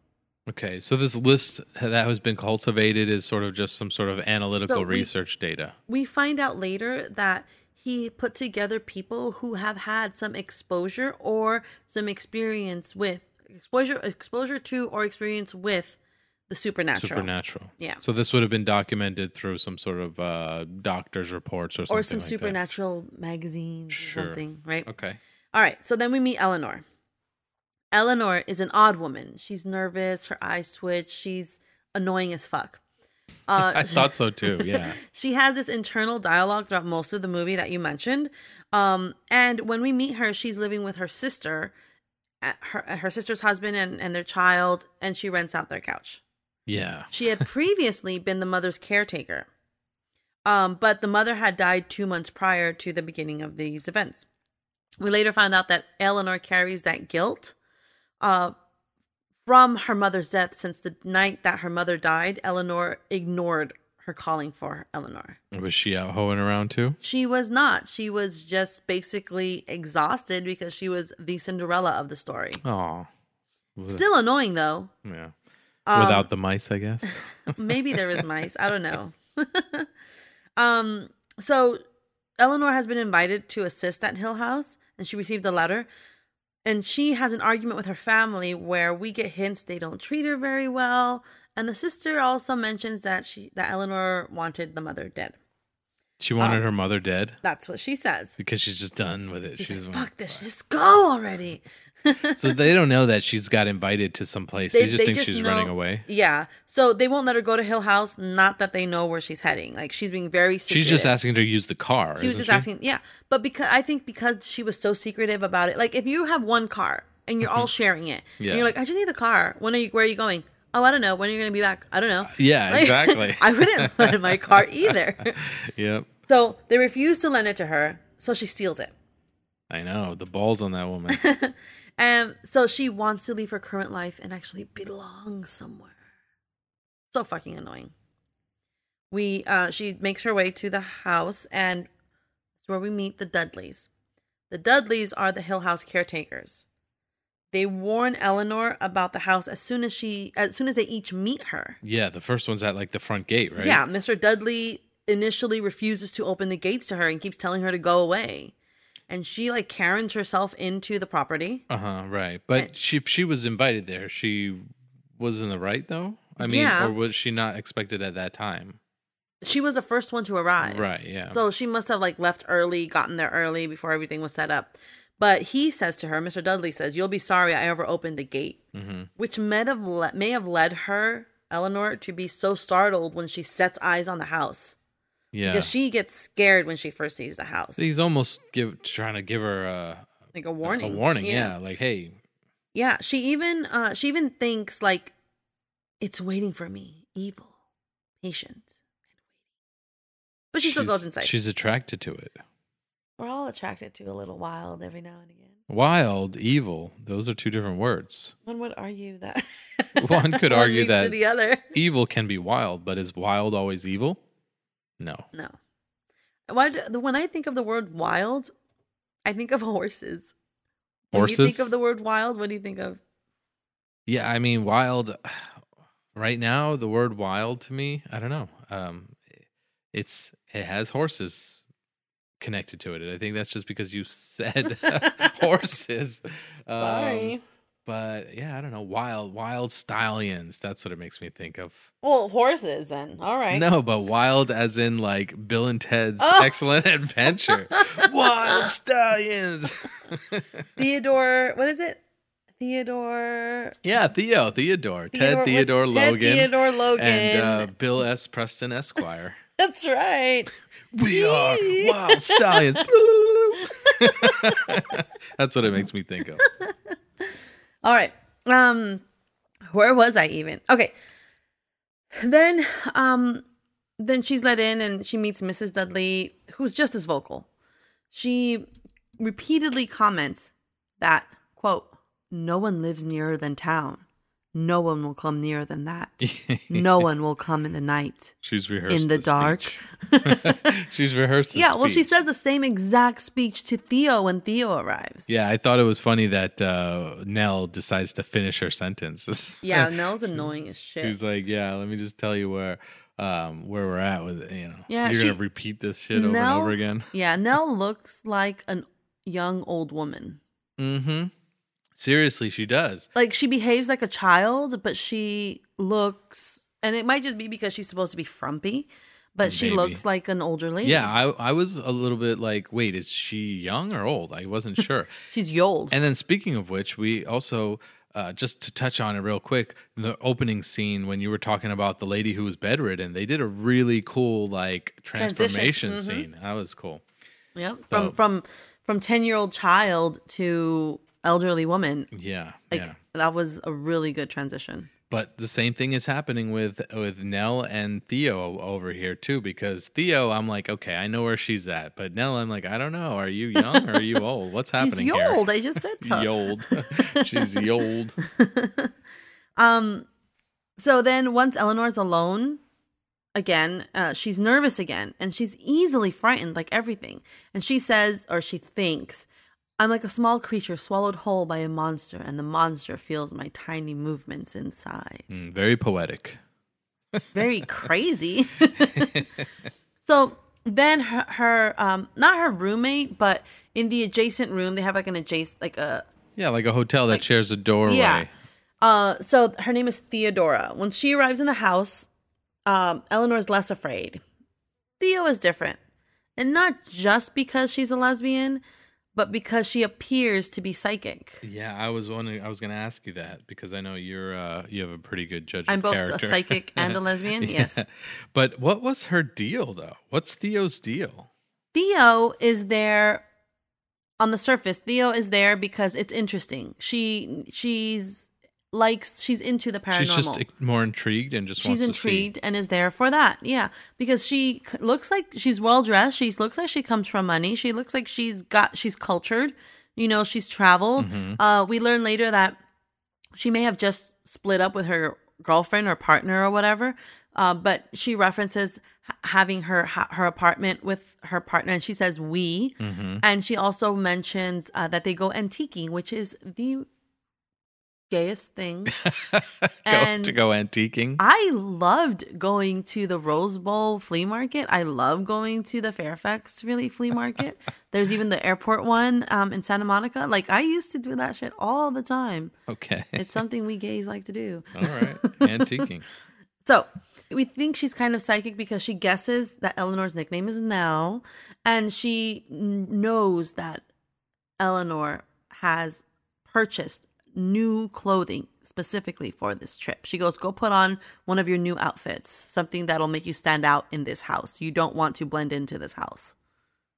Okay. So this list that has been cultivated is sort of just some sort of analytical So we- research data. we find out later that he put together people who have had some exposure or some experience with exposure exposure to or experience with the supernatural, Supernatural. Yeah. So this would have been documented through some sort of uh, doctor's reports or something or some like that. supernatural magazines Sure. or something right Okay. all right so then we meet eleanor eleanor is an odd woman she's nervous her eyes twitch she's annoying as fuck uh, I thought so too. Yeah. she has this internal dialogue throughout most of the movie that you mentioned. Um, and when we meet her, she's living with her sister, her her sister's husband and, and their child, and she rents out their couch. Yeah. She had previously been the mother's caretaker, um, but the mother had died two months prior to the beginning of these events. We later found out that Eleanor carries that guilt uh, from her mother's death since the night that her mother died. Eleanor ignored her calling for Eleanor. Was she out hoeing around too? She was not. She was just basically exhausted because she was the Cinderella of the story. Oh. Still annoying though. Yeah. Um, Without the mice, I guess. Maybe there is mice. I don't know. um, so Eleanor has been invited to assist at Hill House, and she received a letter. And she has an argument with her family where we get hints they don't treat her very well. And the sister also mentions that she that Eleanor wanted the mother dead. She Um, wanted her mother dead That's what she says. because she's just done with it. She's She's like, "Fuck this! Just go already." So they don't know that she's got invited to some place. They, just think she's know- running away. Yeah, so they won't let her go to Hill House. Not that they know where she's heading. Like she's being very. Secretive. She's just asking to use the car. She was just asking, yeah. But because I think because she was so secretive about it, like if you have one car and you're all sharing it, Yeah. you're like, I just need the car. When are you? Where are you going? Oh, I don't know. When are you going to be back? I don't know. Uh, yeah, Like, exactly. I wouldn't let in my car either. Yep. so they refuse to lend it to her, so she steals it. I know the balls on that woman. And so she wants to leave her current life and actually belong somewhere. So fucking annoying. we uh she makes her way to the house and it's where we meet the Dudleys. The Dudleys are the Hill House caretakers. They warn Eleanor about the house as soon as she as soon as they each meet her. Yeah, the first one's at like the front gate, right? Yeah, Mr. Dudley initially refuses to open the gates to her and keeps telling her to go away. And she like Karens herself into the property. Uh huh. Right. But she she was invited there. She was in the right though. I mean, Yeah. or was she not expected at that time? She was the first one to arrive. Right. Yeah. So she must have like left early, gotten there early before everything was set up. But he says to her, Mr. Dudley says, "You'll be sorry I ever opened the gate," mm-hmm. which may have le- may have led her, Eleanor, to be so startled when she sets eyes on the house Yeah. because she gets scared when she first sees the house, He's almost give trying to give her a, like a warning. a warning. Yeah. Like, hey, yeah. She even uh, she even thinks like it's waiting for me, evil, patient. But she still she's- goes inside. She's attracted to it. We're all attracted to a little wild every now and again. Wild, evil. Those are two different words. One would argue that One could argue leads that- to the other. Evil can be wild, but is wild always evil? No. No. When I think of the word wild, I think of horses. Horses? When you think of the word wild, what do you think of? Yeah, I mean, wild. Right now, the word wild to me, I don't know. Um, it's it has horses connected to it. And I think that's just because you said horses. Um, Sorry. But yeah, I don't know. Wild, wild stallions. That's what it makes me think of. well, horses then. All right. No, but wild as in like Bill and Ted's Oh. Excellent Adventure. wild stallions. Theodore. What is it? Theodore. yeah, Theo, Theodore, Ted Theodore- Theodore Ted Logan. Theodore Logan. and uh, Bill S. Preston Esquire. That's right. we are wild stallions. That's what it makes me think of. All right. Um where was I even? Okay. Then um then she's let in and she meets Mrs. Dudley who's just as vocal. She repeatedly comments that quote no one lives nearer than town. No one will come nearer than that. No one will come in the night. She's rehearsed In the dark. She's rehearsed. the Yeah, well, she speech. says the same exact speech to Theo when Theo arrives. Yeah, I thought it was funny that uh, Nell decides to finish her sentence. Yeah, Nell's annoying as shit. was like, "Yeah, let me just tell you where um, where we're at with it. You know, Yeah, you're she- gonna repeat this shit over and over again." Yeah, Nell looks like an young old woman. Mm-hmm. Seriously, she does. Like she behaves like a child, but she looks and it might just be because she's supposed to be frumpy, but she looks like an older lady. Yeah, I I was a little bit like, wait, is she young or old? I wasn't sure. She's old. and then speaking of which, we also uh, just to touch on it real quick, the opening scene when you were talking about the lady who was bedridden, they did a really cool like transformation Mhm. scene. That was cool. Yep. From from from 10-year-old child to elderly woman. Yeah, Like yeah. that was a really good transition. But the same thing is happening with with Nell and Theo over here too. Because Theo, I'm like, okay, I know where she's at, but Nell, I'm like, I don't know. Are you young or are you old? What's happening here? She's old. I just said so. Yold. she's yold. Um, so then once Eleanor's alone again, uh, she's nervous again and she's easily frightened, like everything. And she says, or she thinks, I'm like a small creature swallowed whole by a monster, and the monster feels my tiny movements inside. Mm, very poetic. Very crazy. so then her, her um not her roommate but in the adjacent room they have like an adjacent like a Yeah, like a hotel that Like- shares a doorway. Yeah. Uh, so her name is Theodora. When she arrives in the house, um, is less afraid. Theo is different, and not just because she's a lesbian, but because she appears to be psychic. Yeah, I was wondering. I was going to ask you that because I know you're uh, you have a pretty good judge. I'm both character. a psychic and a lesbian. Yes. Yeah. But what was her deal though? What's Theo's deal? Theo is there on the surface. Theo is there because it's interesting. She she's likes she's into the paranormal. She's just more intrigued and just she's wants to see. intrigued and is there for that yeah because she looks like she's well dressed she looks like she comes from money she looks like she's got she's cultured you know she's traveled Mm-hmm. uh we learn later that she may have just split up with her girlfriend or partner or whatever uh, but she references having her her apartment with her partner, and she says we, and she also mentions uh, that they go antiquing, which is the gayest thing. go, And- to go antiquing. I loved going to the Rose Bowl flea market. I love going to the Fairfax really flea market. There's even the airport one um, in Santa Monica. Like I used to do that shit all the time. okay. It's something we gays like to do. All right. Antiquing. So we think she's kind of psychic because she guesses that Eleanor's nickname is Nell, and she knows that Eleanor has purchased new clothing specifically for this trip. She goes, Go put on one of your new outfits, something that'll make you stand out in this house. You don't want to blend into this house.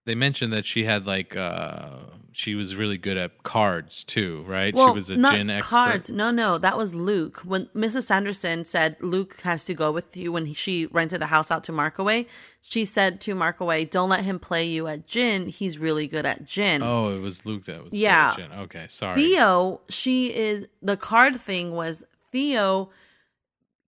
They mentioned that she had like uh she was really good at cards too, right? Well, she was a not gin expert. cards. No, no, that was Luke. When Mrs. Sanderson said Luke has to go with you when he, she rented the house out to Markaway, she said to Markaway, "Don't let him play you at gin. He's really good at gin." Oh, it was Luke that was Yeah. gin. Okay, sorry. Theo, she is the card thing was Theo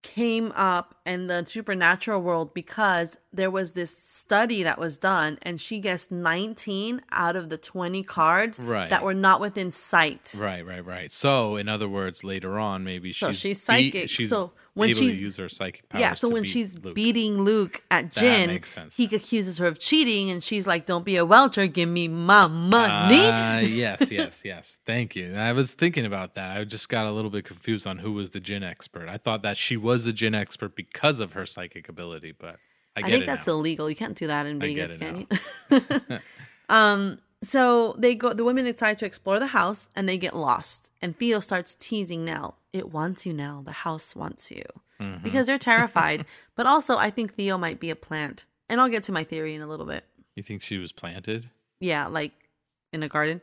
came up in the supernatural world because there was this study that was done and she guessed 19 out of the 20 cards Right. that were not within sight. Right, right, right. So, in other words, later on, maybe she's So she's be- psychic. she's So when able she's- to use her psychic powers. Yeah, so when she's Luke. beating Luke at gin, he accuses her of cheating, and she's like, "Don't be a welcher, give me my money." Ah, yes, yes, yes. Thank you. I was thinking about that. I just got a little bit confused on who was the gin expert. I thought that she was the gin expert because of her psychic ability, but I I, think that's now. illegal. You can't do that in Vegas, can you? um, so they go. The women decide to explore the house, and they get lost. And Theo starts teasing Nell. It wants you, Nell. The house wants you Mm-hmm. because they're terrified. but also, I think Theo might be a plant, and I'll get to my theory in a little bit. you think she was planted? Yeah, like in a garden.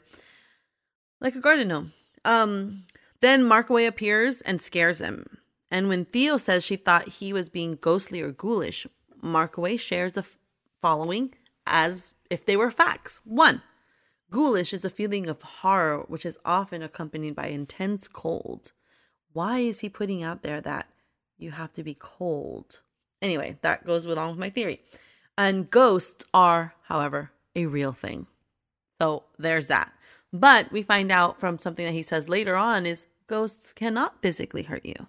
Like a garden gnome. Um then Markaway appears and scares him. And when Theo says she thought he was being ghostly or ghoulish, Markaway shares the f- following as if they were facts. One, ghoulish is a feeling of horror which is often accompanied by intense cold. Why is he putting out there that you have to be cold? Anyway, that goes along with my theory. And ghosts are, however, a real thing. So there's that. But we find out from something that he says later on is ghosts cannot physically hurt you.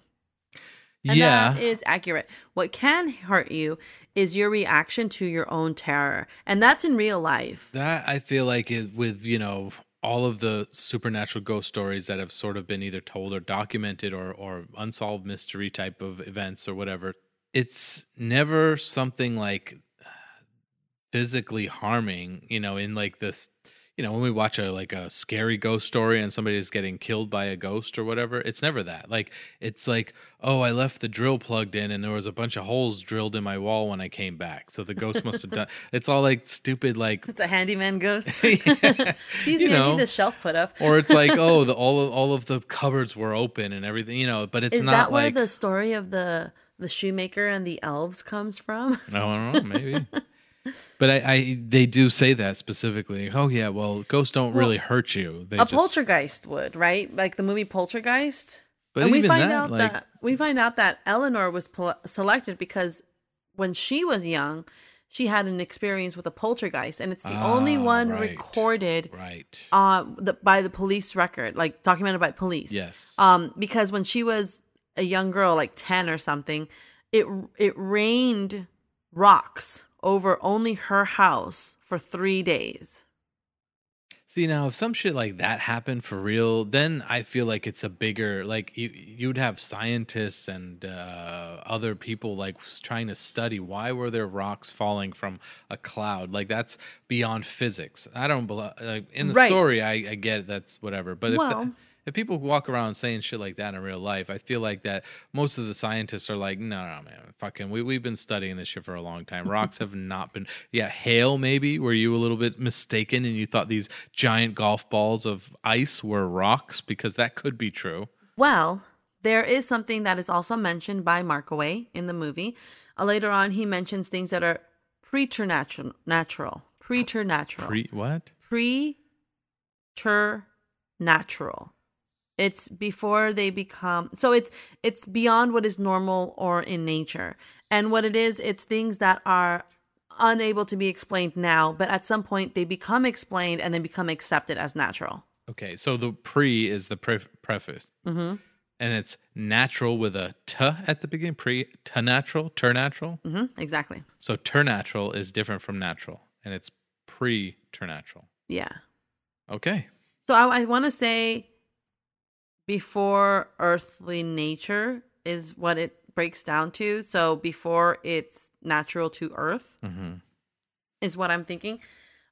And yeah. that is accurate. What can hurt you is your reaction to your own terror. And that's in real life. That I feel like it with you know all of the supernatural ghost stories that have sort of been either told or documented or or unsolved mystery type of events or whatever. It's never something like physically harming, you know, in like this you know, when we watch a like a scary ghost story and somebody is getting killed by a ghost or whatever, it's never that. Like it's like, oh, I left the drill plugged in and there was a bunch of holes drilled in my wall when I came back. So the ghost must have done it's all like stupid like It's a handyman ghost. Yeah. He's You me, know. need this shelf put up. or it's like oh the all of, all of the cupboards were open and everything you know but it's Is not that like where the story of the the shoemaker and the elves comes from? I don't know maybe but I, I they do say that specifically oh yeah well ghosts don't really hurt you they a just poltergeist would, right? Like the movie Poltergeist. but and we find that, out like, that we find out that Eleanor was pol- selected because when she was young, she had an experience with a poltergeist, and it's the only Ah, one right. recorded right uh, the, by the police record, like documented by police. yes Um, because when she was a young girl, like ten or something, it it rained rocks over only her house for three days. See now, if some shit like that happened for real, then I feel like it's a bigger like you you'd have scientists and uh, other people like trying to study why were there rocks falling from a cloud like that's beyond physics. I don't believe like, in the Right. story. I, I get it, that's whatever, but if Well- the, people walk around saying shit like that in real life, I feel like that most of the scientists are like, no, no, man, fucking, we we've been studying this shit for a long time. Rocks have not been, yeah, hail maybe. Were you a little bit mistaken and you thought these giant golf balls of ice were rocks because that could be true. Well, there is something that is also mentioned by Markaway in the movie. Uh, later on, he mentions things that are preternatural, natural, preternatural, Pre what? preternatural. It's before they become so it's it's beyond what is normal or in nature. And what it is, it's things that are unable to be explained now, but at some point they become explained and then become accepted as natural. Okay, so the pre is the pre- preface, Mm-hmm. and it's natural with a t at the beginning. Pre t natural, ter natural. hmm Exactly. So ter natural is different from natural, and it's pre ter natural. Yeah. Okay, So I, I want to say before earthly nature is what it breaks down to. So before it's natural to earth hmm is what I'm thinking.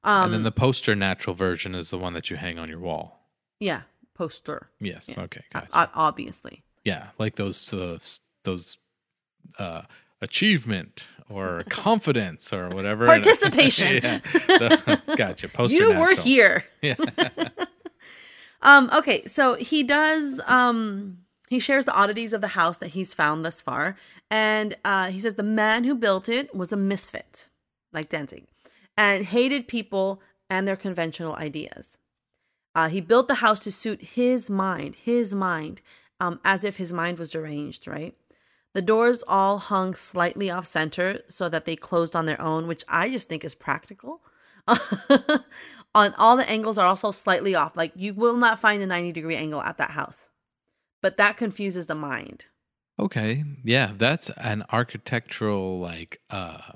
Um, and then the poster natural version is the one that you hang on your wall. yeah, poster. Yes. Yeah. Okay. Gotcha. o- obviously. yeah, like those those those uh, achievement or confidence or whatever Participation. yeah. The- gotcha. Poster you were here. Yeah. Um, okay, so he does um he shares the oddities of the house that he's found thus far. And uh he says the man who built it was a misfit, like Danzig, and hated people and their conventional ideas. Uh, he built the house to suit his mind, his mind, um, as if his mind was deranged, right? The doors all hung slightly off center so that they closed on their own, which I just think is practical. on all the angles are also slightly off. Like you will not find a 90 degree angle at that house. But that confuses the mind. Okay. Yeah, that's an architectural like uh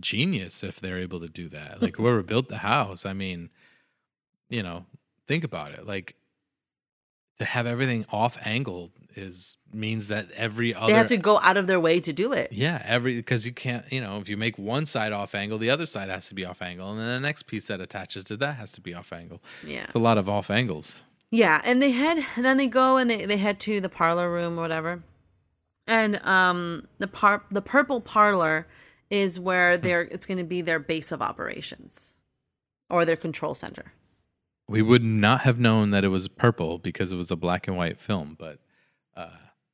genius if they're able to do that. Like whoever built the house, I mean, you know, think about it. Like to have everything off angle is means that every other They have to go out of their way to do it. Yeah, every because you can't, you know, if you make one side off angle, the other side has to be off angle, and then the next piece that attaches to that has to be off angle. Yeah. It's a lot of off angles. Yeah, and they head and then they go and they, they head to the parlor room or whatever. And um the par the purple parlor is where they're it's gonna be their base of operations. Or their control center. We would not have known that it was purple because it was a black and white film, but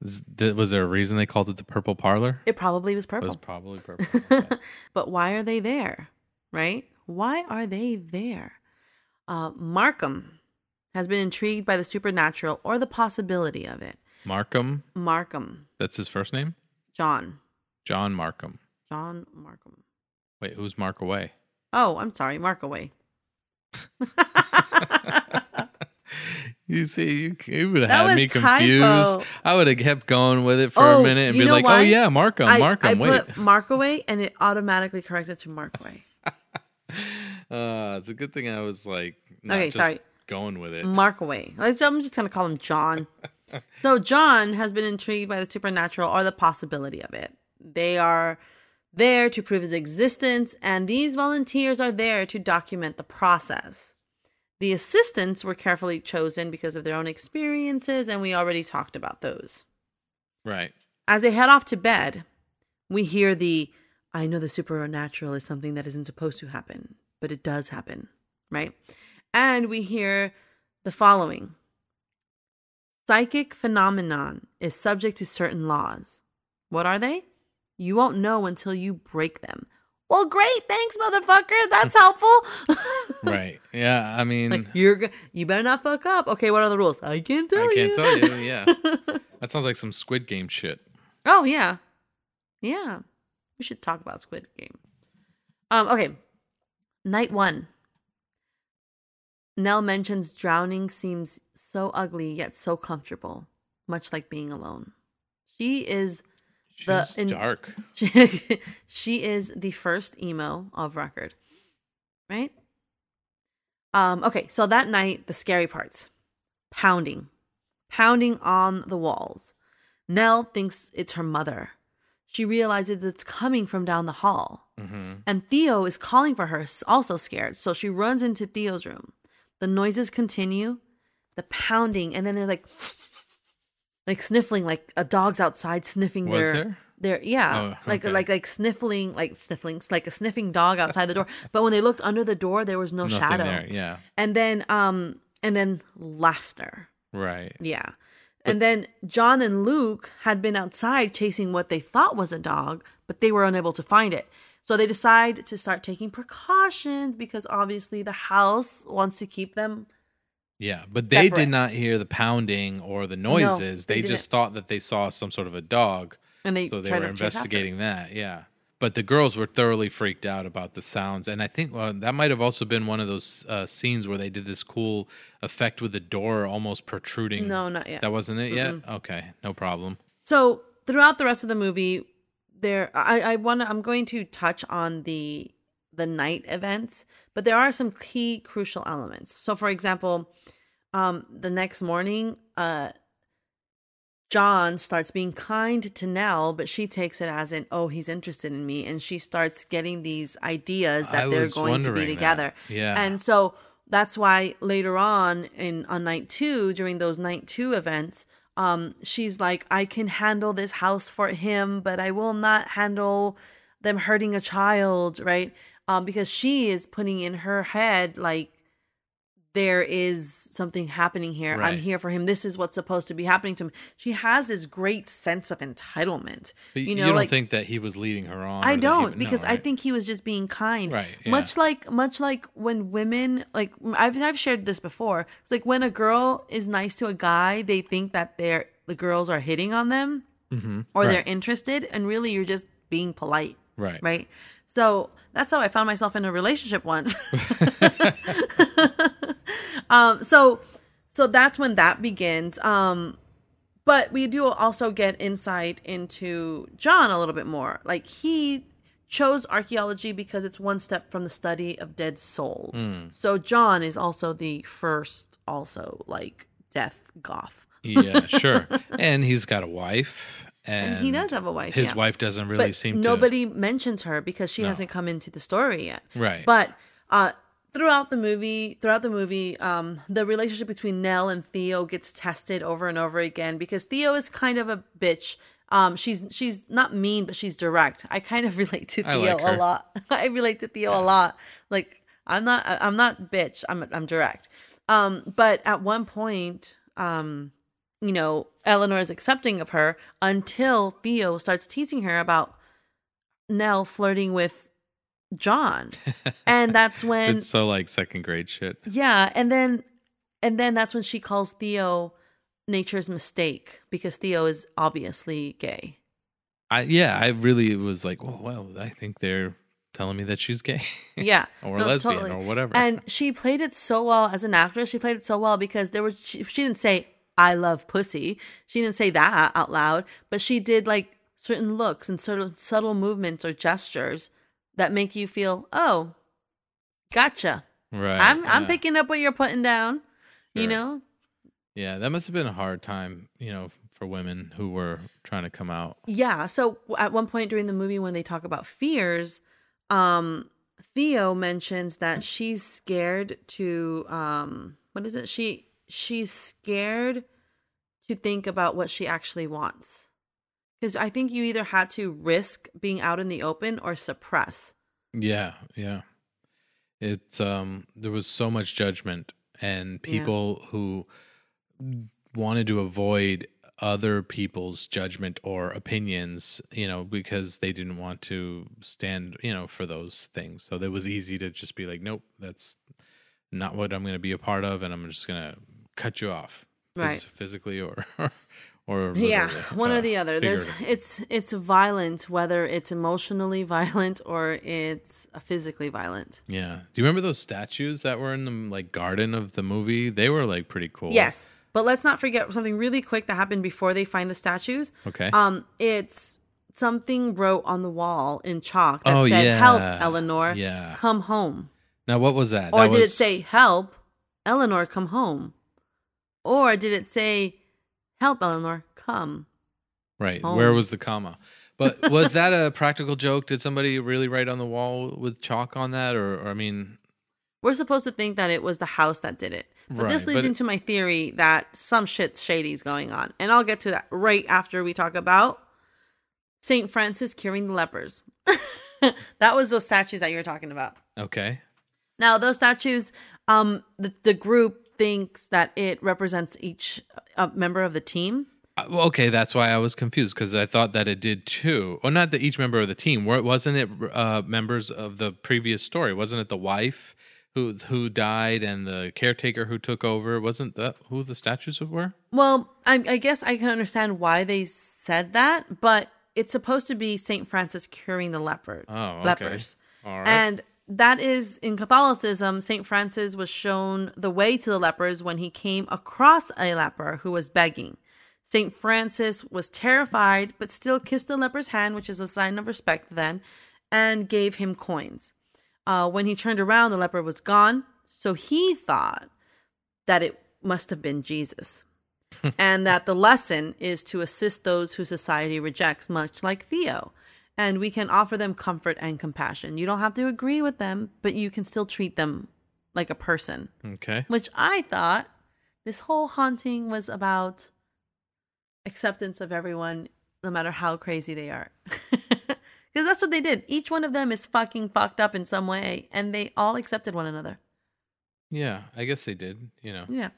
was there a reason they called it the purple parlor? It probably was purple. It was probably purple. But why are they there? Right? Why are they there? Uh, Markham has been intrigued by the supernatural or the possibility of it. Markham, Markham, that's his first name? John, John Markham. John Markham. Wait, who's Mark away? Oh, I'm sorry, Markaway. You see, you, would have had me confused. typo. I would have kept going with it for Oh, a minute and be like, why? oh, yeah, Markham, I, Markham, I wait. put Markaway and it automatically corrects it to Markaway. Uh, it's a good thing I was like, not Okay, just sorry. going with it. Markaway. I'm just gonna call him John. so John has been intrigued by the supernatural or the possibility of it. They are there to prove his existence, and these volunteers are there to document the process. The assistants were carefully chosen because of their own experiences, and we already talked about those. Right. As they head off to bed, we hear the I know the supernatural is something that isn't supposed to happen, but it does happen, right? And we hear the following Psychic phenomenon is subject to certain laws. What are they? You won't know until you break them. Well, great, thanks, motherfucker. That's helpful. Right. Yeah. I mean, like you're, go- you better not fuck up. Okay, what are the rules? I can't tell I you. I can't tell you. Yeah. that sounds like some Squid Game shit. Oh yeah, yeah. We should talk about Squid Game. Um. Okay. Night one. Nell mentions drowning seems so ugly yet so comfortable, much like being alone. She is She's The- in- dark. she, she is the first emo of record, right? Um. Okay. So that night, the scary parts, pounding, pounding on the walls. Nell thinks it's her mother. She realizes it's coming from down the hall. hmm And Theo is calling for her, also scared. So she runs into Theo's room. The noises continue, the pounding, and then there's like, like sniffling, like a dog's outside sniffing Was their, there? their yeah, Oh, like okay. like like sniffling, like sniffling, like a sniffing dog outside the door. But when they looked under the door, there was no Nothing shadow. there. Yeah. And then um, and then laughter. Right. Yeah. And then John and Luke had been outside chasing what they thought was a dog, but they were unable to find it. So they decide to start taking precautions because obviously the house wants to keep them. Yeah. But they Separate. did not hear the pounding or the noises. they they just thought that they saw some sort of a dog. And they so they were to chase after her. investigating that. Yeah, but the girls were thoroughly freaked out about the sounds, and I think uh, that might have also been one of those uh, scenes where they did this cool effect with the door almost protruding. No, not yet. that wasn't it yet. Okay, no problem. So throughout the rest of the movie, there I, I wanna I'm going to touch on the the night events, but there are some key crucial elements. So for example, um the next morning, uh John starts being kind to Nell, but she takes it as an oh, he's interested in me. And she starts getting these ideas that I they're going to be wondering that. together. Yeah. And so that's why later on in on night two, during those night two events, um, she's like, I can handle this house for him, but I will not handle them hurting a child, right? Um, because she is putting in her head like there is something happening here. I'm here for him. This is what's supposed to be happening to him. She has this great sense of entitlement. But you know, you don't like think that he was leading her on. I don't would- no, because I think he was just being kind. Right, yeah. Much like much like when women like I've I've shared this before. It's like when a girl is nice to a guy, they think that they're the girls are hitting on them or Mm-hmm. Right. they're interested, and really you're just being polite. Right. Right. So that's how I found myself in a relationship once. um. So so that's when that begins. Um. But we do also get insight into John a little bit more. Like he chose archaeology because it's one step from the study of dead souls. Hmm. So John is also the first, also like death goth. yeah, sure. And he's got a wife, and, And he does have a wife. His yeah. wife doesn't really but seem nobody mentions her because she hasn't come into the story yet. Right. But uh, throughout the movie, throughout the movie, um, the relationship between Nell and Theo gets tested over and over again because Theo is kind of a bitch. Um, she's she's not mean, but she's direct. I kind of relate to Theo like a lot. I relate to Theo a lot. Like I'm not I'm not bitch. I'm I'm direct. Um, but at one point, um, you know, Eleanor is accepting of her until Theo starts teasing her about Nell flirting with John. And that's when it's so like second grade shit. yeah, and then and then that's when she calls Theo nature's mistake because Theo is obviously gay. I yeah, I really was like, oh well, I think they're telling me that she's gay Yeah. or no, lesbian totally. or whatever. And she played it so well as an actress. She played it so well because there was she, she didn't say I love pussy. She didn't say that out loud, but she did like certain looks and sort of subtle movements or gestures that make you feel, "Oh, gotcha. right. I'm I'm picking up what you're putting down." You know? Yeah, that must have been a hard time, you know, for women who were trying to come out. Yeah. So at one point during the movie, when they talk about fears, um, Theo mentions that she's scared to um, what is it? She she's scared to think about what she actually wants. Because I think you either had to risk being out in the open or suppress. Yeah, yeah. It's um there was so much judgment and Yeah. people who wanted to avoid other people's judgment or opinions, you know, because they didn't want to stand, you know, for those things. So it was easy to just be like, nope, that's not what I'm going to be a part of and I'm just going to cut you off. Right. Physically or or yeah, one uh, or the other. There's it's it's violent, whether it's emotionally violent or it's uh, physically violent. Yeah. Do you remember those statues that were in the like garden of the movie? They were like pretty cool. Yes. But let's not forget something really quick that happened before they find the statues. Okay. Um, it's something wrote on the wall in chalk that Oh, said, "Help. Eleanor, Yeah. come home." now what was that? Or That did it say, "Help, Eleanor, come home"? Or did it say, "Help, Eleanor, come"? right? home? Where was the comma? But was that a practical joke? Did somebody really write on the wall with chalk on that, or, or I mean, We're supposed to think that it was the house that did it. But this leads but into my theory that some shit shady's going on. And I'll get to that right after we talk about St. Francis curing the lepers. that was those statues that you were talking about. okay, Now, those statues, um, the, the group thinks that it represents each uh, member of the team. Uh, well, okay, that's why I was confused because I thought that it did too. Well, not that each member of the team. Wasn't it uh, members of the previous story? Wasn't it the wife who who died and the caretaker who took over? Wasn't that who the statues were? Well, I, I guess I can understand why they said that, but it's supposed to be Saint Francis curing the leopard Oh, okay. lepers. All right. And that is in Catholicism, St. Francis was shown the way to the lepers when he came across a leper who was begging. St. Francis was terrified, but still kissed the leper's hand, which is a sign of respect then, and gave him coins. Uh, when he turned around, the leper was gone. So he thought that it must have been Jesus. and that the lesson is to assist those who society rejects, much like Theo and we can offer them comfort and compassion. You don't have to agree with them, but you can still treat them like a person, okay. which I thought this whole haunting was about acceptance of everyone, no matter how crazy they are. Because that's what they did. Each one of them is fucking fucked up in some way, and they all accepted one another. Yeah, I guess they did. You know, Yeah.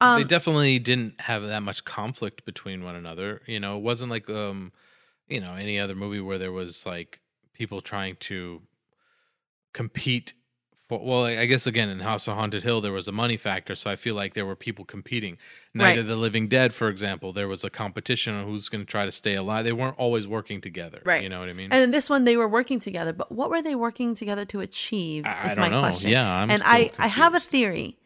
they Um, definitely didn't have that much conflict between one another. You know, it wasn't like um, you know, any other movie where there was like people trying to compete for. Well, I guess again in House of Haunted Hill there was a money factor, so I feel like there were people competing. Night Right. of the Living Dead, for example, there was a competition on who's going to try to stay alive. They weren't always working together. Right. You know what I mean? And in this one, they were working together, but what were they working together to achieve? I- I is don't my know. question. Yeah, I'm and I, I have a theory,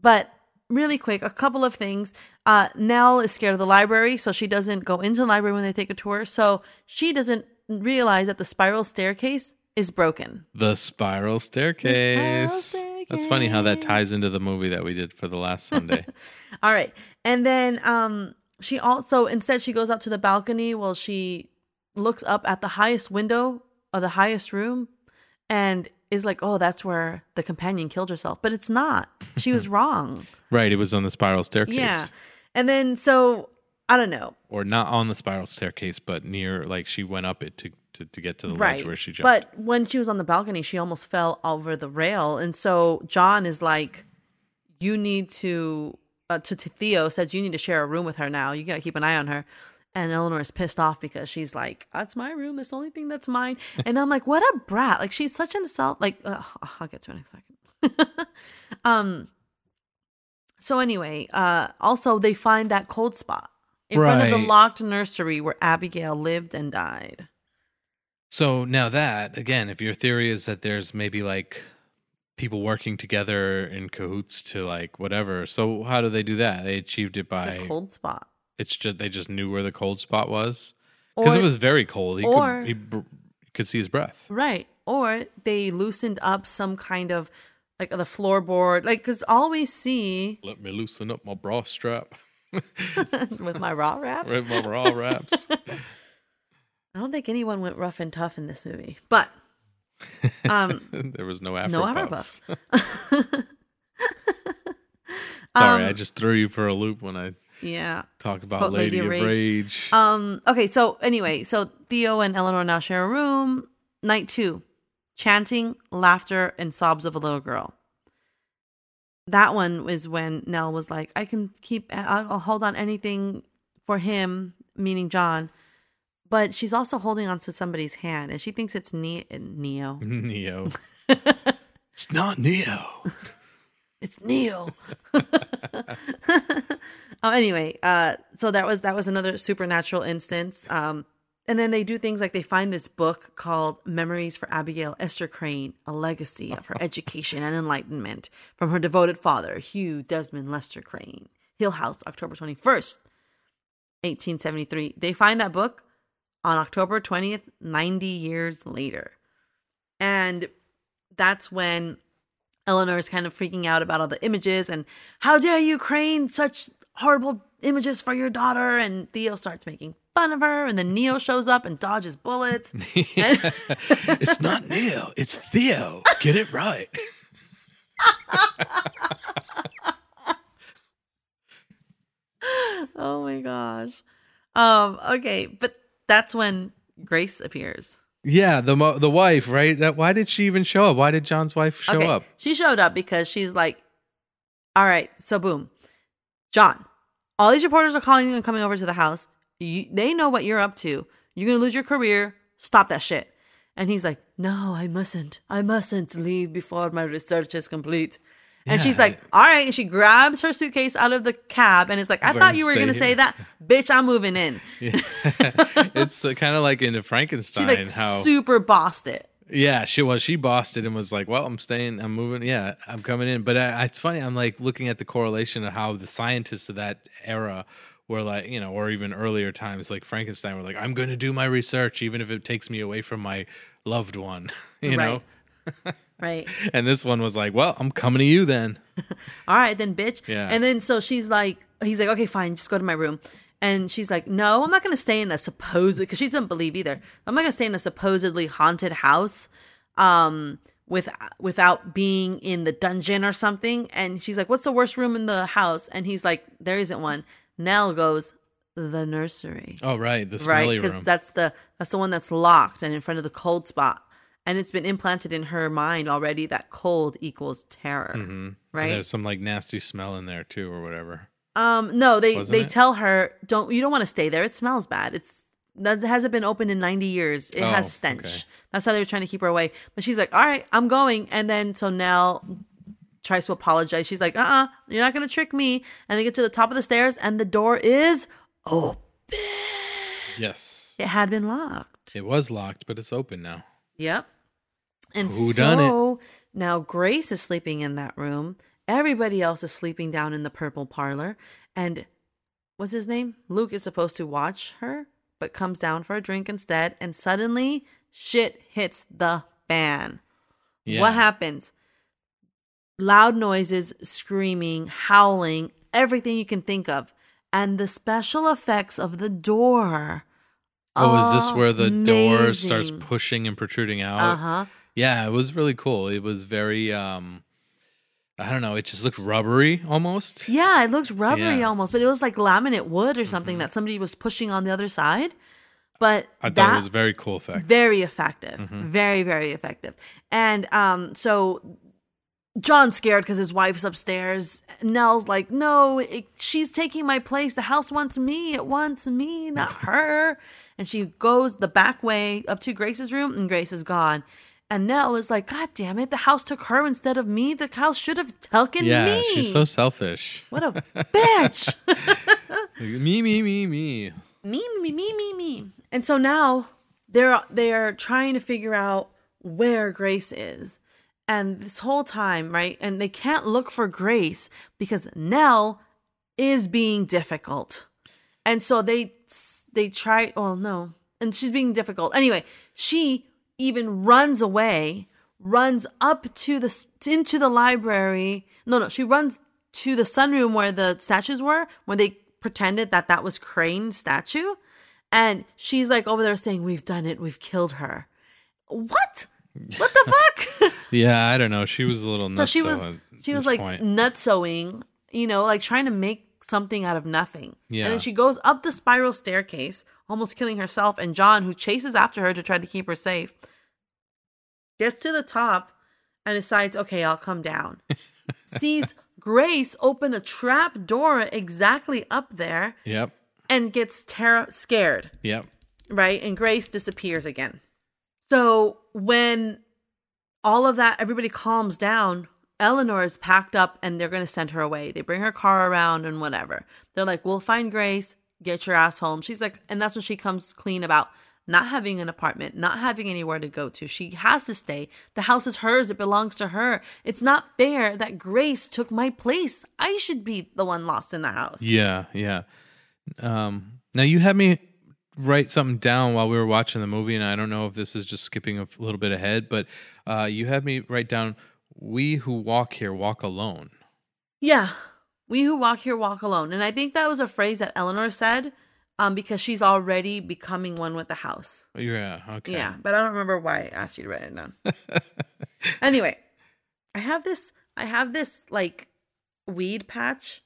but really quick, a couple of things. Uh, Nell is scared of the library, so she doesn't go into the library when they take a tour. So she doesn't realize that the spiral staircase is broken. The spiral staircase. That's funny how that ties into the movie that we did for the last Sunday. All right. And then um she also instead she goes out to the balcony while she looks up at the highest window of the highest room and is like, "Oh, that's where the companion killed herself." But it's not. She was wrong. right, it was on the spiral staircase. yeah. And then so I don't know. Or not on the spiral staircase, but near like she went up it to to, to get to the right. ledge where she jumped. But when she was on the balcony, she almost fell over the rail. And so John is like, you need to, uh, to, to Theo says, you need to share a room with her now. You got to keep an eye on her. And Eleanor is pissed off because she's like, that's my room. That's the only thing that's mine. And I'm like, what a brat. Like, she's such an self, like, uh, I'll get to it in a second. um, so anyway, uh, also they find that cold spot in front of the locked nursery where Abigail lived and died. So now that again, if your theory is that there's maybe like people working together in cahoots to like whatever, so how do they do that? They achieved it by The cold spot. It's just they just knew where the cold spot was because it was very cold. He or- could he br- could see his breath. Right. Or they loosened up some kind of like the floorboard, like because all we see Let me loosen up my bra strap. with my raw wraps, Right, my bra wraps. I don't think anyone went rough and tough in this movie, but um, there was no Afro no Afro puffs. puffs. Sorry, I Um, just threw you for a loop when I yeah. talk about But Lady, Lady of Rage. Rage. Um. Okay. So anyway, so Theo and Eleanor now share a room. Night two, chanting, laughter, and sobs of a little girl. That one was when Nell was like, "I can keep. I'll, I'll hold on anything for him," meaning John. But she's also holding on to somebody's hand, and she thinks it's ne- Neo. Neo. it's not Neo. It's Neo. Oh, anyway, uh, so that was that was another supernatural instance. Um, and then they do things like they find this book called Memories for Abigail Esther Crane, a legacy of her education and enlightenment from her devoted father, Hugh Desmond Lester Crane. Hill House, October 21st, 1873. They find that book on October 20th, 90 years later. And that's when Eleanor is kind of freaking out about all the images and how dare you crane such horrible images for your daughter and Theo starts making fun of her and then Neo shows up and dodges bullets. it's not Neo. It's Theo. Get it right. oh my gosh. Um okay, but that's when Grace appears. Yeah, the mo- the wife, right? That, why did she even show up? Why did John's wife show okay. up? She showed up because she's like, all right, so boom. John, all these reporters are calling you and coming over to the house. You, they know what you're up to. You're going to lose your career. Stop that shit. And he's like, no, I mustn't. I mustn't leave before my research is complete. And she's Yeah. like, all right. And she grabs her suitcase out of the cab and is like, I thought you were going to say that. Bitch, I'm moving in. Yeah. it's uh, kind of like in She Frankenstein like how super bossed it. Yeah she was. She bossed it and was like well I'm staying. I'm moving. Yeah I'm coming in. But uh, it's funny. I'm like looking at the correlation of how the scientists of that era were like you know or even earlier times like Frankenstein were like I'm going to do my research even if it takes me away from my loved one you know? Right. Right. and this one was like well I'm coming to you then. All right then bitch. Yeah. and then so she's like he's like okay fine. Just go to my room and she's like no i'm not gonna stay in a supposed because she doesn't believe either. I'm not gonna stay in a supposedly haunted house um with without being in the dungeon or something. And she's like what's the worst room in the house? And he's like there isn't one. Nell goes the nursery. Oh right the right smelly because room. that's the that's the one that's locked and in front of the cold spot. And it's been implanted in her mind already that cold equals terror. Mhm. And right? there's some like nasty smell in there too or whatever Um, no, they Wasn't they it? tell her don't you don't want to stay there. It smells bad. It's that hasn't been open in 90 years. It Oh, has stench. okay. That's why they were trying to keep her away. But she's like, "All right, I'm going." And then so Nell tries to apologize. She's like, "Uh-uh, you're not going to trick me." And they get to the top of the stairs and the door is open. yes it had been locked. it was locked but it's open now Yep. And Who so now Grace is sleeping in that room. Everybody else is sleeping down in the purple parlor. And what's his name? Luke is supposed to watch her, but comes down for a drink instead. And suddenly shit hits the fan. yeah What happens? Loud noises, screaming, howling, everything you can think of. And the special effects of the door. Oh, is this where the door starts pushing and protruding out? Uh huh. Yeah, it was really cool. It was very um I don't know, it just looked rubbery almost. Yeah, it looked rubbery Yeah. Mm-hmm. almost, but it was like laminate wood or something that somebody was pushing on the other side. But I thought it was a very cool effect. very effective, Mhm. very very effective. And um, so John's scared because his wife's upstairs. Nell's like, "No, it, she's taking my place. The house wants me. It wants me, not her." And she goes the back way up to Grace's room, and Grace is gone. And Nell is like, "God damn it! The house took her instead of me. The house should have taken yeah, me." she's so selfish. What a bitch. me, me, me, me. me, me, me, me, me. And so now they're they're trying to figure out where Grace is. And this whole time, right? And they can't look for Grace because Nell is being difficult. And so they they try, oh no. And she's being difficult. Anyway, she even runs away, runs up to the into the library. No, no, she runs to the sunroom where the statues were, when they pretended that that was Crain's statue. And she's like over there saying, "We've done it. We've killed her." What? What the fuck? Yeah, I don't know. She was a little so she was she was like point. nutsoing, you know, like trying to make something out of nothing. Yeah. And then she goes up the spiral staircase, almost killing herself. And John, who chases after her to try to keep her safe, gets to the top and decides, okay, I'll come down. Sees Grace open a trap door exactly up there Yep. and gets terror scared Yep. right? And Grace disappears again. So when all of that, everybody calms down, Eleanor is packed up and they're going to send her away. They bring her car around and whatever. They're like, we'll find Grace, get your ass home. She's like, and that's when she comes clean about not having an apartment, not having anywhere to go to. She has to stay. The house is hers, it belongs to her. It's not fair that Grace took my place. I should be the one lost in the house. Yeah, yeah. Um, now you had me write something down while we were watching the movie, and I don't know if this is just skipping a little bit ahead, but uh, you had me write down, "We who walk here walk alone." Yeah. We who walk here walk alone. And I think that was a phrase that Eleanor said um, because she's already becoming one with the house. Yeah. Okay. Yeah. But I don't remember why I asked you to write it down. anyway, I have this I have this like weed patch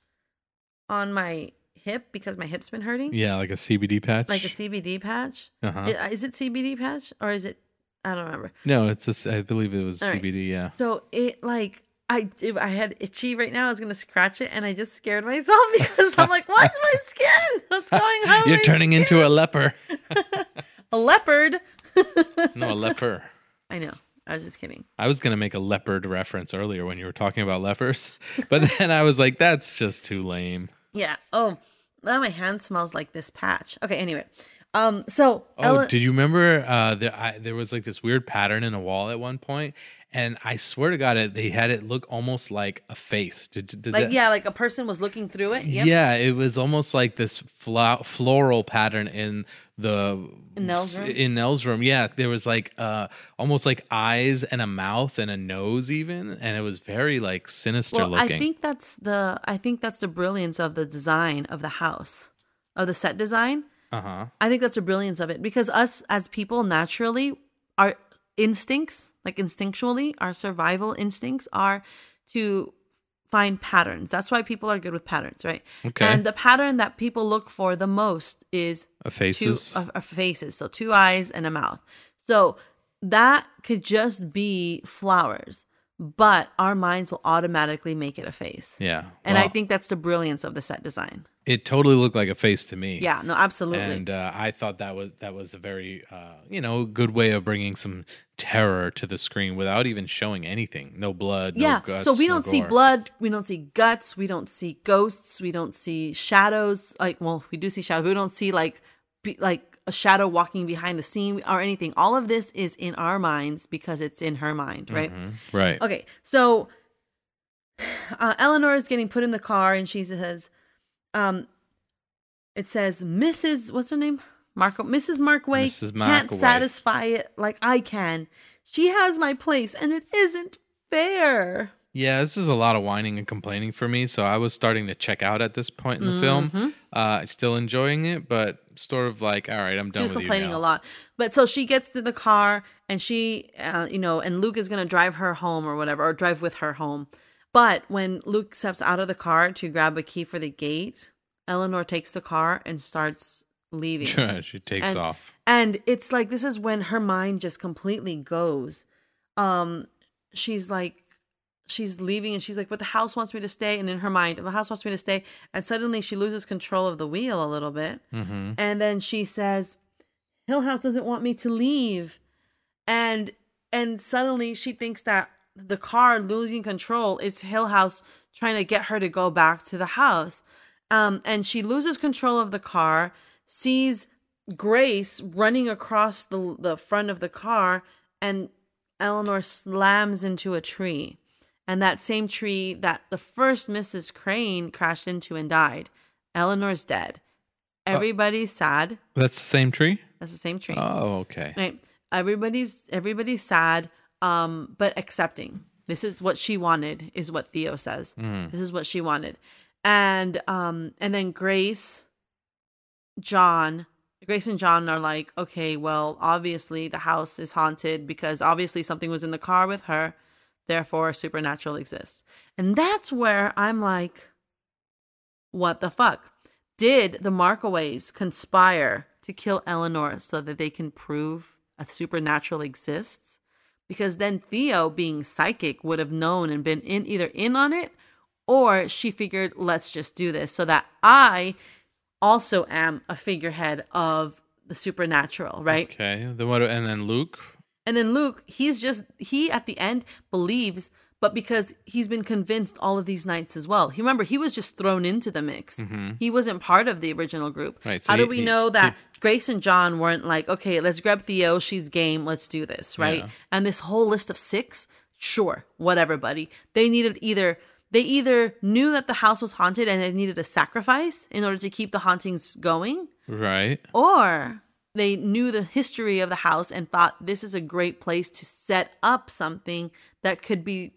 on my hip because my hip's been hurting. Yeah, like a CBD patch. Like a CBD patch. Uh-huh. Is it CBD patch or is it I don't remember. no, it's s I believe it was All right. CBD. Yeah. So it like I if I had itchy right now. I was gonna scratch it, and I just scared myself because I'm like, "What's my skin? What's going on?" You're turning into a leper. a leopard. no, a leper. I know. I was just kidding. I was gonna make a leopard reference earlier when you were talking about lepers, but then I was like, that's just too lame. Yeah. Oh, now my hand smells like this patch. Okay. Anyway, um, so Oh, Ellen- did you remember? Uh, there, I, there was like this weird pattern in a wall at one point, and I swear to God, it they had it look almost like a face. Did, did like that- yeah, like a person was looking through it. Yep. Yeah, it was almost like this fla- floral pattern in the In Nell's room? in Nell's room. Yeah, there was like uh almost like eyes and a mouth and a nose even, and it was very like sinister Well, looking. I think that's the I think that's the brilliance of the design of the house, of the set design. Uh huh. I think that's the brilliance of it because us as people naturally, our instincts, like instinctually, our survival instincts are to find patterns. That's why people are good with patterns, right? Okay. And the pattern that people look for the most is A faces. two uh, uh, faces, so two eyes and a mouth. So that could just be flowers, but our minds will automatically make it a face. yeah, And I think that's the brilliance of the set design. It totally looked like a face to me. Yeah, no, absolutely. and uh, I thought that was that was a very uh, you know good way of bringing some terror to the screen without even showing anything. No blood. yeah. No guts, so we no don't see blood, we don't see guts, we don't see ghosts, we don't see shadows. Like, well, we do see shadows. We don't see like be, like a shadow walking behind the scene or anything. All of this is in our minds because it's in her mind, right? Mhm. Right. Okay, so uh, Eleanor is getting put in the car, and she says, "Um, it says Mrs. What's her name? Marco. Mrs. Markway Mrs. can't satisfy it like I can. She has my place, and it isn't fair." Yeah, this is a lot of whining and complaining for me. So I was starting to check out at this point in the Mm-hmm. film. Uh, still enjoying it, but sort of like, all right, I'm She done was with complaining a lot, but so she gets to the car, and she, uh, you know, and Luke is gonna drive her home or whatever, or drive with her home. But when Luke steps out of the car to grab a key for the gate, Eleanor takes the car and starts leaving. she takes And- off. And it's like this is when her mind just completely goes. Um she's like she's leaving and she's like, But the house wants me to stay. And in her mind, the house wants me to stay. And suddenly she loses control of the wheel a little bit. hmm And then she says, Hill House doesn't want me to leave. And and suddenly she thinks that the car losing control is Hill House trying to get her to go back to the house. Um, and she loses control of the car, sees Grace running across the the front of the car, and Eleanor slams into a tree. And that same tree that the first Mrs. Crain crashed into and died. Eleanor's dead. Everybody's sad. That's the same tree. That's the same tree. Oh, okay. Right. Everybody's everybody's sad, um, but accepting. This is what she wanted, is what Theo says. This is what she wanted. And um, and then Grace, John, Grace and John are like, okay, well, obviously the house is haunted because obviously something was in the car with her, therefore supernatural exists. And that's where I'm like, what the fuck? Did the Markways conspire to kill Eleanor so that they can prove a supernatural exists? Because then Theo, being psychic, would have known and been in either in on it, or she figured, let's just do this so that I also am a figurehead of the supernatural, right? Okay. Then what? And then Luke. And then Luke, he's just he at the end believes, but because he's been convinced all of these nights as well. He remember he was just thrown into the mix. He wasn't part of the original group. Mm-hmm. Right, so How do we he- know that Grace and John weren't like, okay, let's grab Theo, she's game, let's do this, right? Yeah. And this whole list of six, sure, whatever, buddy. They needed either they either knew that the house was haunted and they needed a sacrifice in order to keep the hauntings going, Right. or they knew the history of the house and thought this is a great place to set up something that could be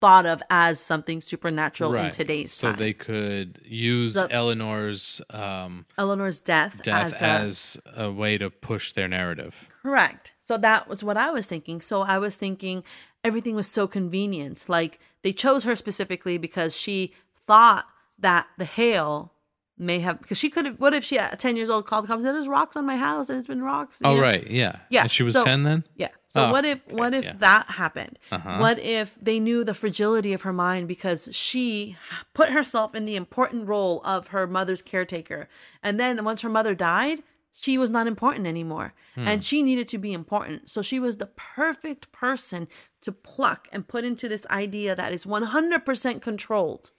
thought of as something supernatural in today's so time. they could use Eleanor's um, Eleanor's death, death as, a, as a way to push their narrative. correct. So that was what I was thinking. So I was thinking everything was so convenient. Like they chose her specifically because she thought that the hail may have because she could have. What if she at ten years old called the cops and said, "There's rocks on my house and it's been rocks." you Oh, know? right. Yeah. Yeah, And she was so- 10 then? Yeah. So Oh, what if what if yeah. that happened? Uh-huh. What if they knew the fragility of her mind because she put herself in the important role of her mother's caretaker, and then once her mother died, she was not important anymore Hmm. and she needed to be important. So she was the perfect person to pluck and put into this idea that is 100% controlled.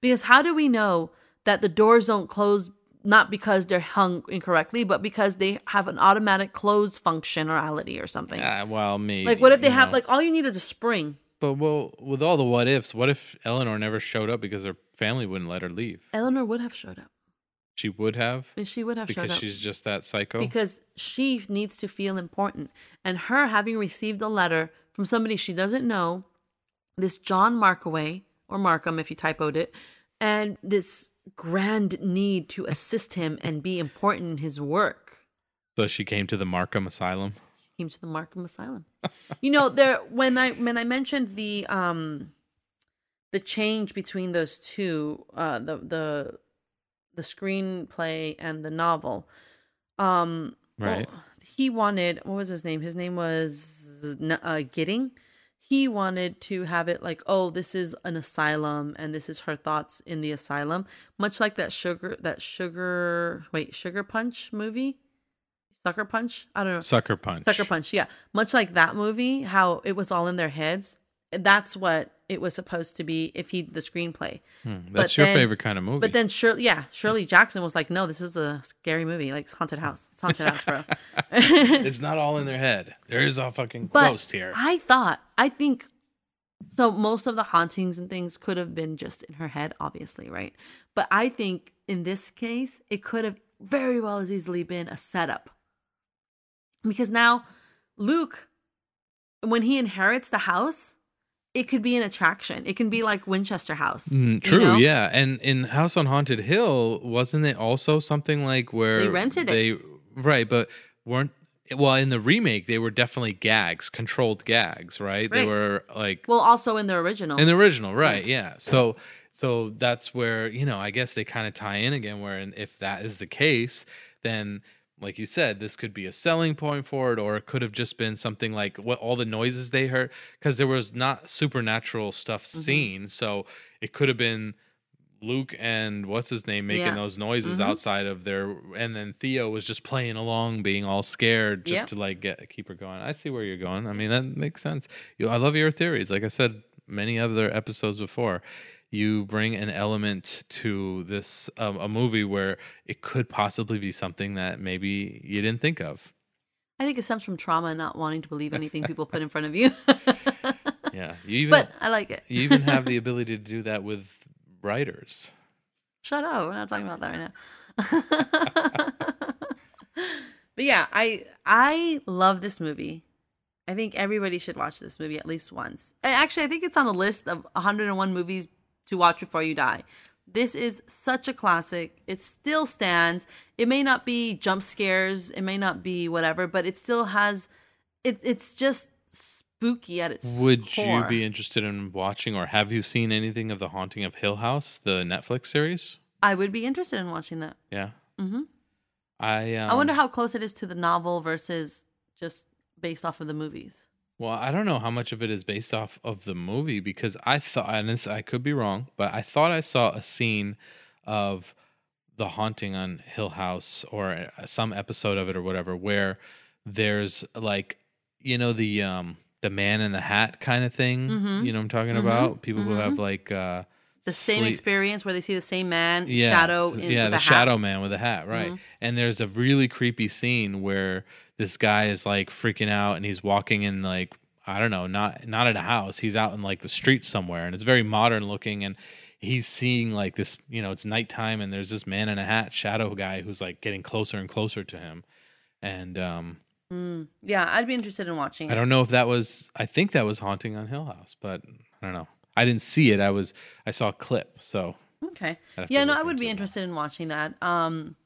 Because how do we know that the doors don't close not because they're hung incorrectly, but because they have an automatic close functionality or something? Ah, well, maybe. like what if they have know. like all you need is a spring? But well, with all the what ifs, what if Eleanor never showed up because her family wouldn't let her leave? Eleanor would have showed up. She would have She would have showed because she's just that psycho. because she needs to feel important. And her having received a letter from somebody she doesn't know, this John Markway, or Markham if you typoed it, and this grand need to assist him and be important in his work. so she came to the Markham Asylum. Came to the Markham Asylum. you know, there when I when I mentioned the um the change between those two, uh the the the screenplay and the novel, um Right. well, he wanted what was his name? His name was uh, Gidding. He wanted to have it like, oh, this is an asylum, and this is her thoughts in the asylum, much like that sugar, that sugar, wait, sugar punch movie, sucker punch. I don't know, Sucker Punch. sucker punch. Yeah, much like that movie, how it was all in their heads. That's what it was supposed to be if he the screenplay. Hmm, But That's your then- favorite kind of movie. But then Shirley, yeah, Shirley Jackson was like, "No, this is a scary movie. Like it's haunted house. It's haunted house, bro." it's not all in their head. There is a fucking but ghost here. I thought, I think, so most of the hauntings and things could have been just in her head, obviously, right? But I think in this case, it could have very well as easily been a setup, because now Luke, when he inherits the house, it could be an attraction. It can be like Winchester House. Mm, you true, know? yeah. And in House on Haunted Hill, wasn't it also something like where They rented it. Right, but weren't well in the remake they were definitely gags, controlled gags, right? They were like Well, also in the original. in the original, right? Yeah. So so that's where you know I guess they kind of tie in again. Where and if that is the case, then like you said, this could be a selling point for it, or it could have just been something like what all the noises they heard because there was not supernatural stuff Mm-hmm. seen, so it could have been. Luke and what's his name making Yeah. those noises Mhm. outside of their, and then Theo was just playing along, being all scared, just to like get keep her going. I see where you're going. I mean, that makes sense. You, I love your theories. Like I said, many other episodes before, you bring an element to this um, a movie where it could possibly be something that maybe you didn't think of. I think it stems from trauma and not wanting to believe anything people put in front of you. Yeah, you even but I like it. you even have the ability to do that with writers. Shut up. We're not talking about that right now. but yeah, I I love this movie. I think everybody should watch this movie at least once. Actually, I think it's on a list of 101 movies to watch before you die. This is such a classic. It still stands. It may not be jump scares, it may not be whatever, but it still has it it's just spooky at its Would core. you be interested in watching, or have you seen anything of the Haunting of Hill House, the Netflix series? I would be interested in watching that. Yeah, hmm I. Um, I wonder how close it is to the novel versus just based off of the movies. Well, I don't know how much of it is based off of the movie because I thought, and this, I could be wrong, but I thought I saw a scene of the haunting on Hill House or uh, some episode of it or whatever where there's like, you know, the um the man in the hat kind of thing. Mhm. You know what I'm talking Mhm. about? People who Mhm. have like uh The same sleep- experience where they see the same man yeah, shadow in yeah, the shadow man with a hat, right? Mhm. And there's a really creepy scene where this guy is like freaking out and he's walking in like I don't know, not not at a house. He's out in like the street somewhere, and it's very modern looking. And he's seeing like this, you know, it's nighttime, and there's this man in a hat, shadow guy, who's like getting closer and closer to him. And um, Mm. Yeah, I'd be interested in watching I it. don't know if that was. I think that was haunting on Hill House, but I don't know. I didn't see it. I was. I saw a clip. So Okay. I'd have to Yeah, no, I would be interested in watching that. Um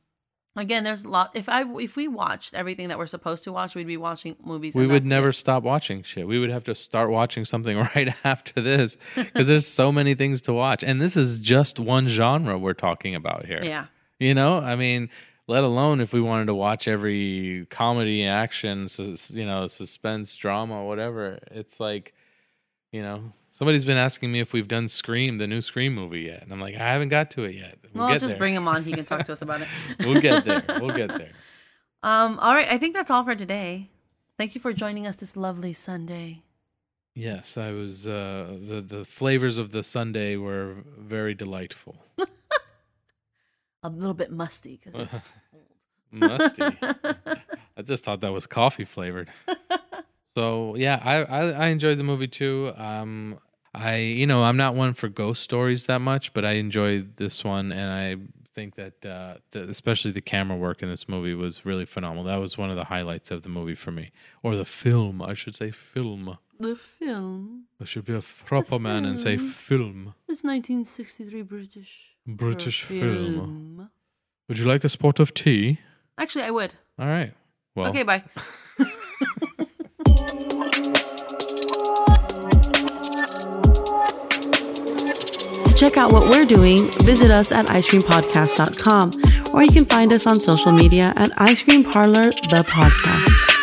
again, there's a lot if I if we watched everything that we're supposed to watch, we'd be watching movies. we would never it. stop watching shit. We would have to start watching something right after this because there's so many things to watch. And this is just one genre we're talking about here. Yeah. You know, I mean, let alone if we wanted to watch every comedy, action, you know, suspense, drama, whatever. It's like, you know, somebody's been asking me if we've done Scream, the new Scream movie yet. And I'm like, I haven't got to it yet. We'll Well, just there. bring him on. He can talk to us about it. we'll get there. We'll get there. Um, all right, I think that's all for today. Thank you for joining us this lovely Sunday. Yes, I was. Uh, the the flavors of the Sunday were very delightful. A little bit musty because it's Musty. I just thought that was coffee flavored. So yeah, I, I I enjoyed the movie too. Um, I you know I'm not one for ghost stories that much, but I enjoyed this one, and I think that uh, the, especially the camera work in this movie was really phenomenal. That was one of the highlights of the movie for me, or the film, I should say, film. the film. I should be a proper man and say film, It's 1963 British. British for film. Would you like a spot of tea? Actually, I would. All right. Well, Okay, bye. check out what we're doing, visit us at icecreampodcast.com or you can find us on social media at Ice Cream Parlor, the podcast.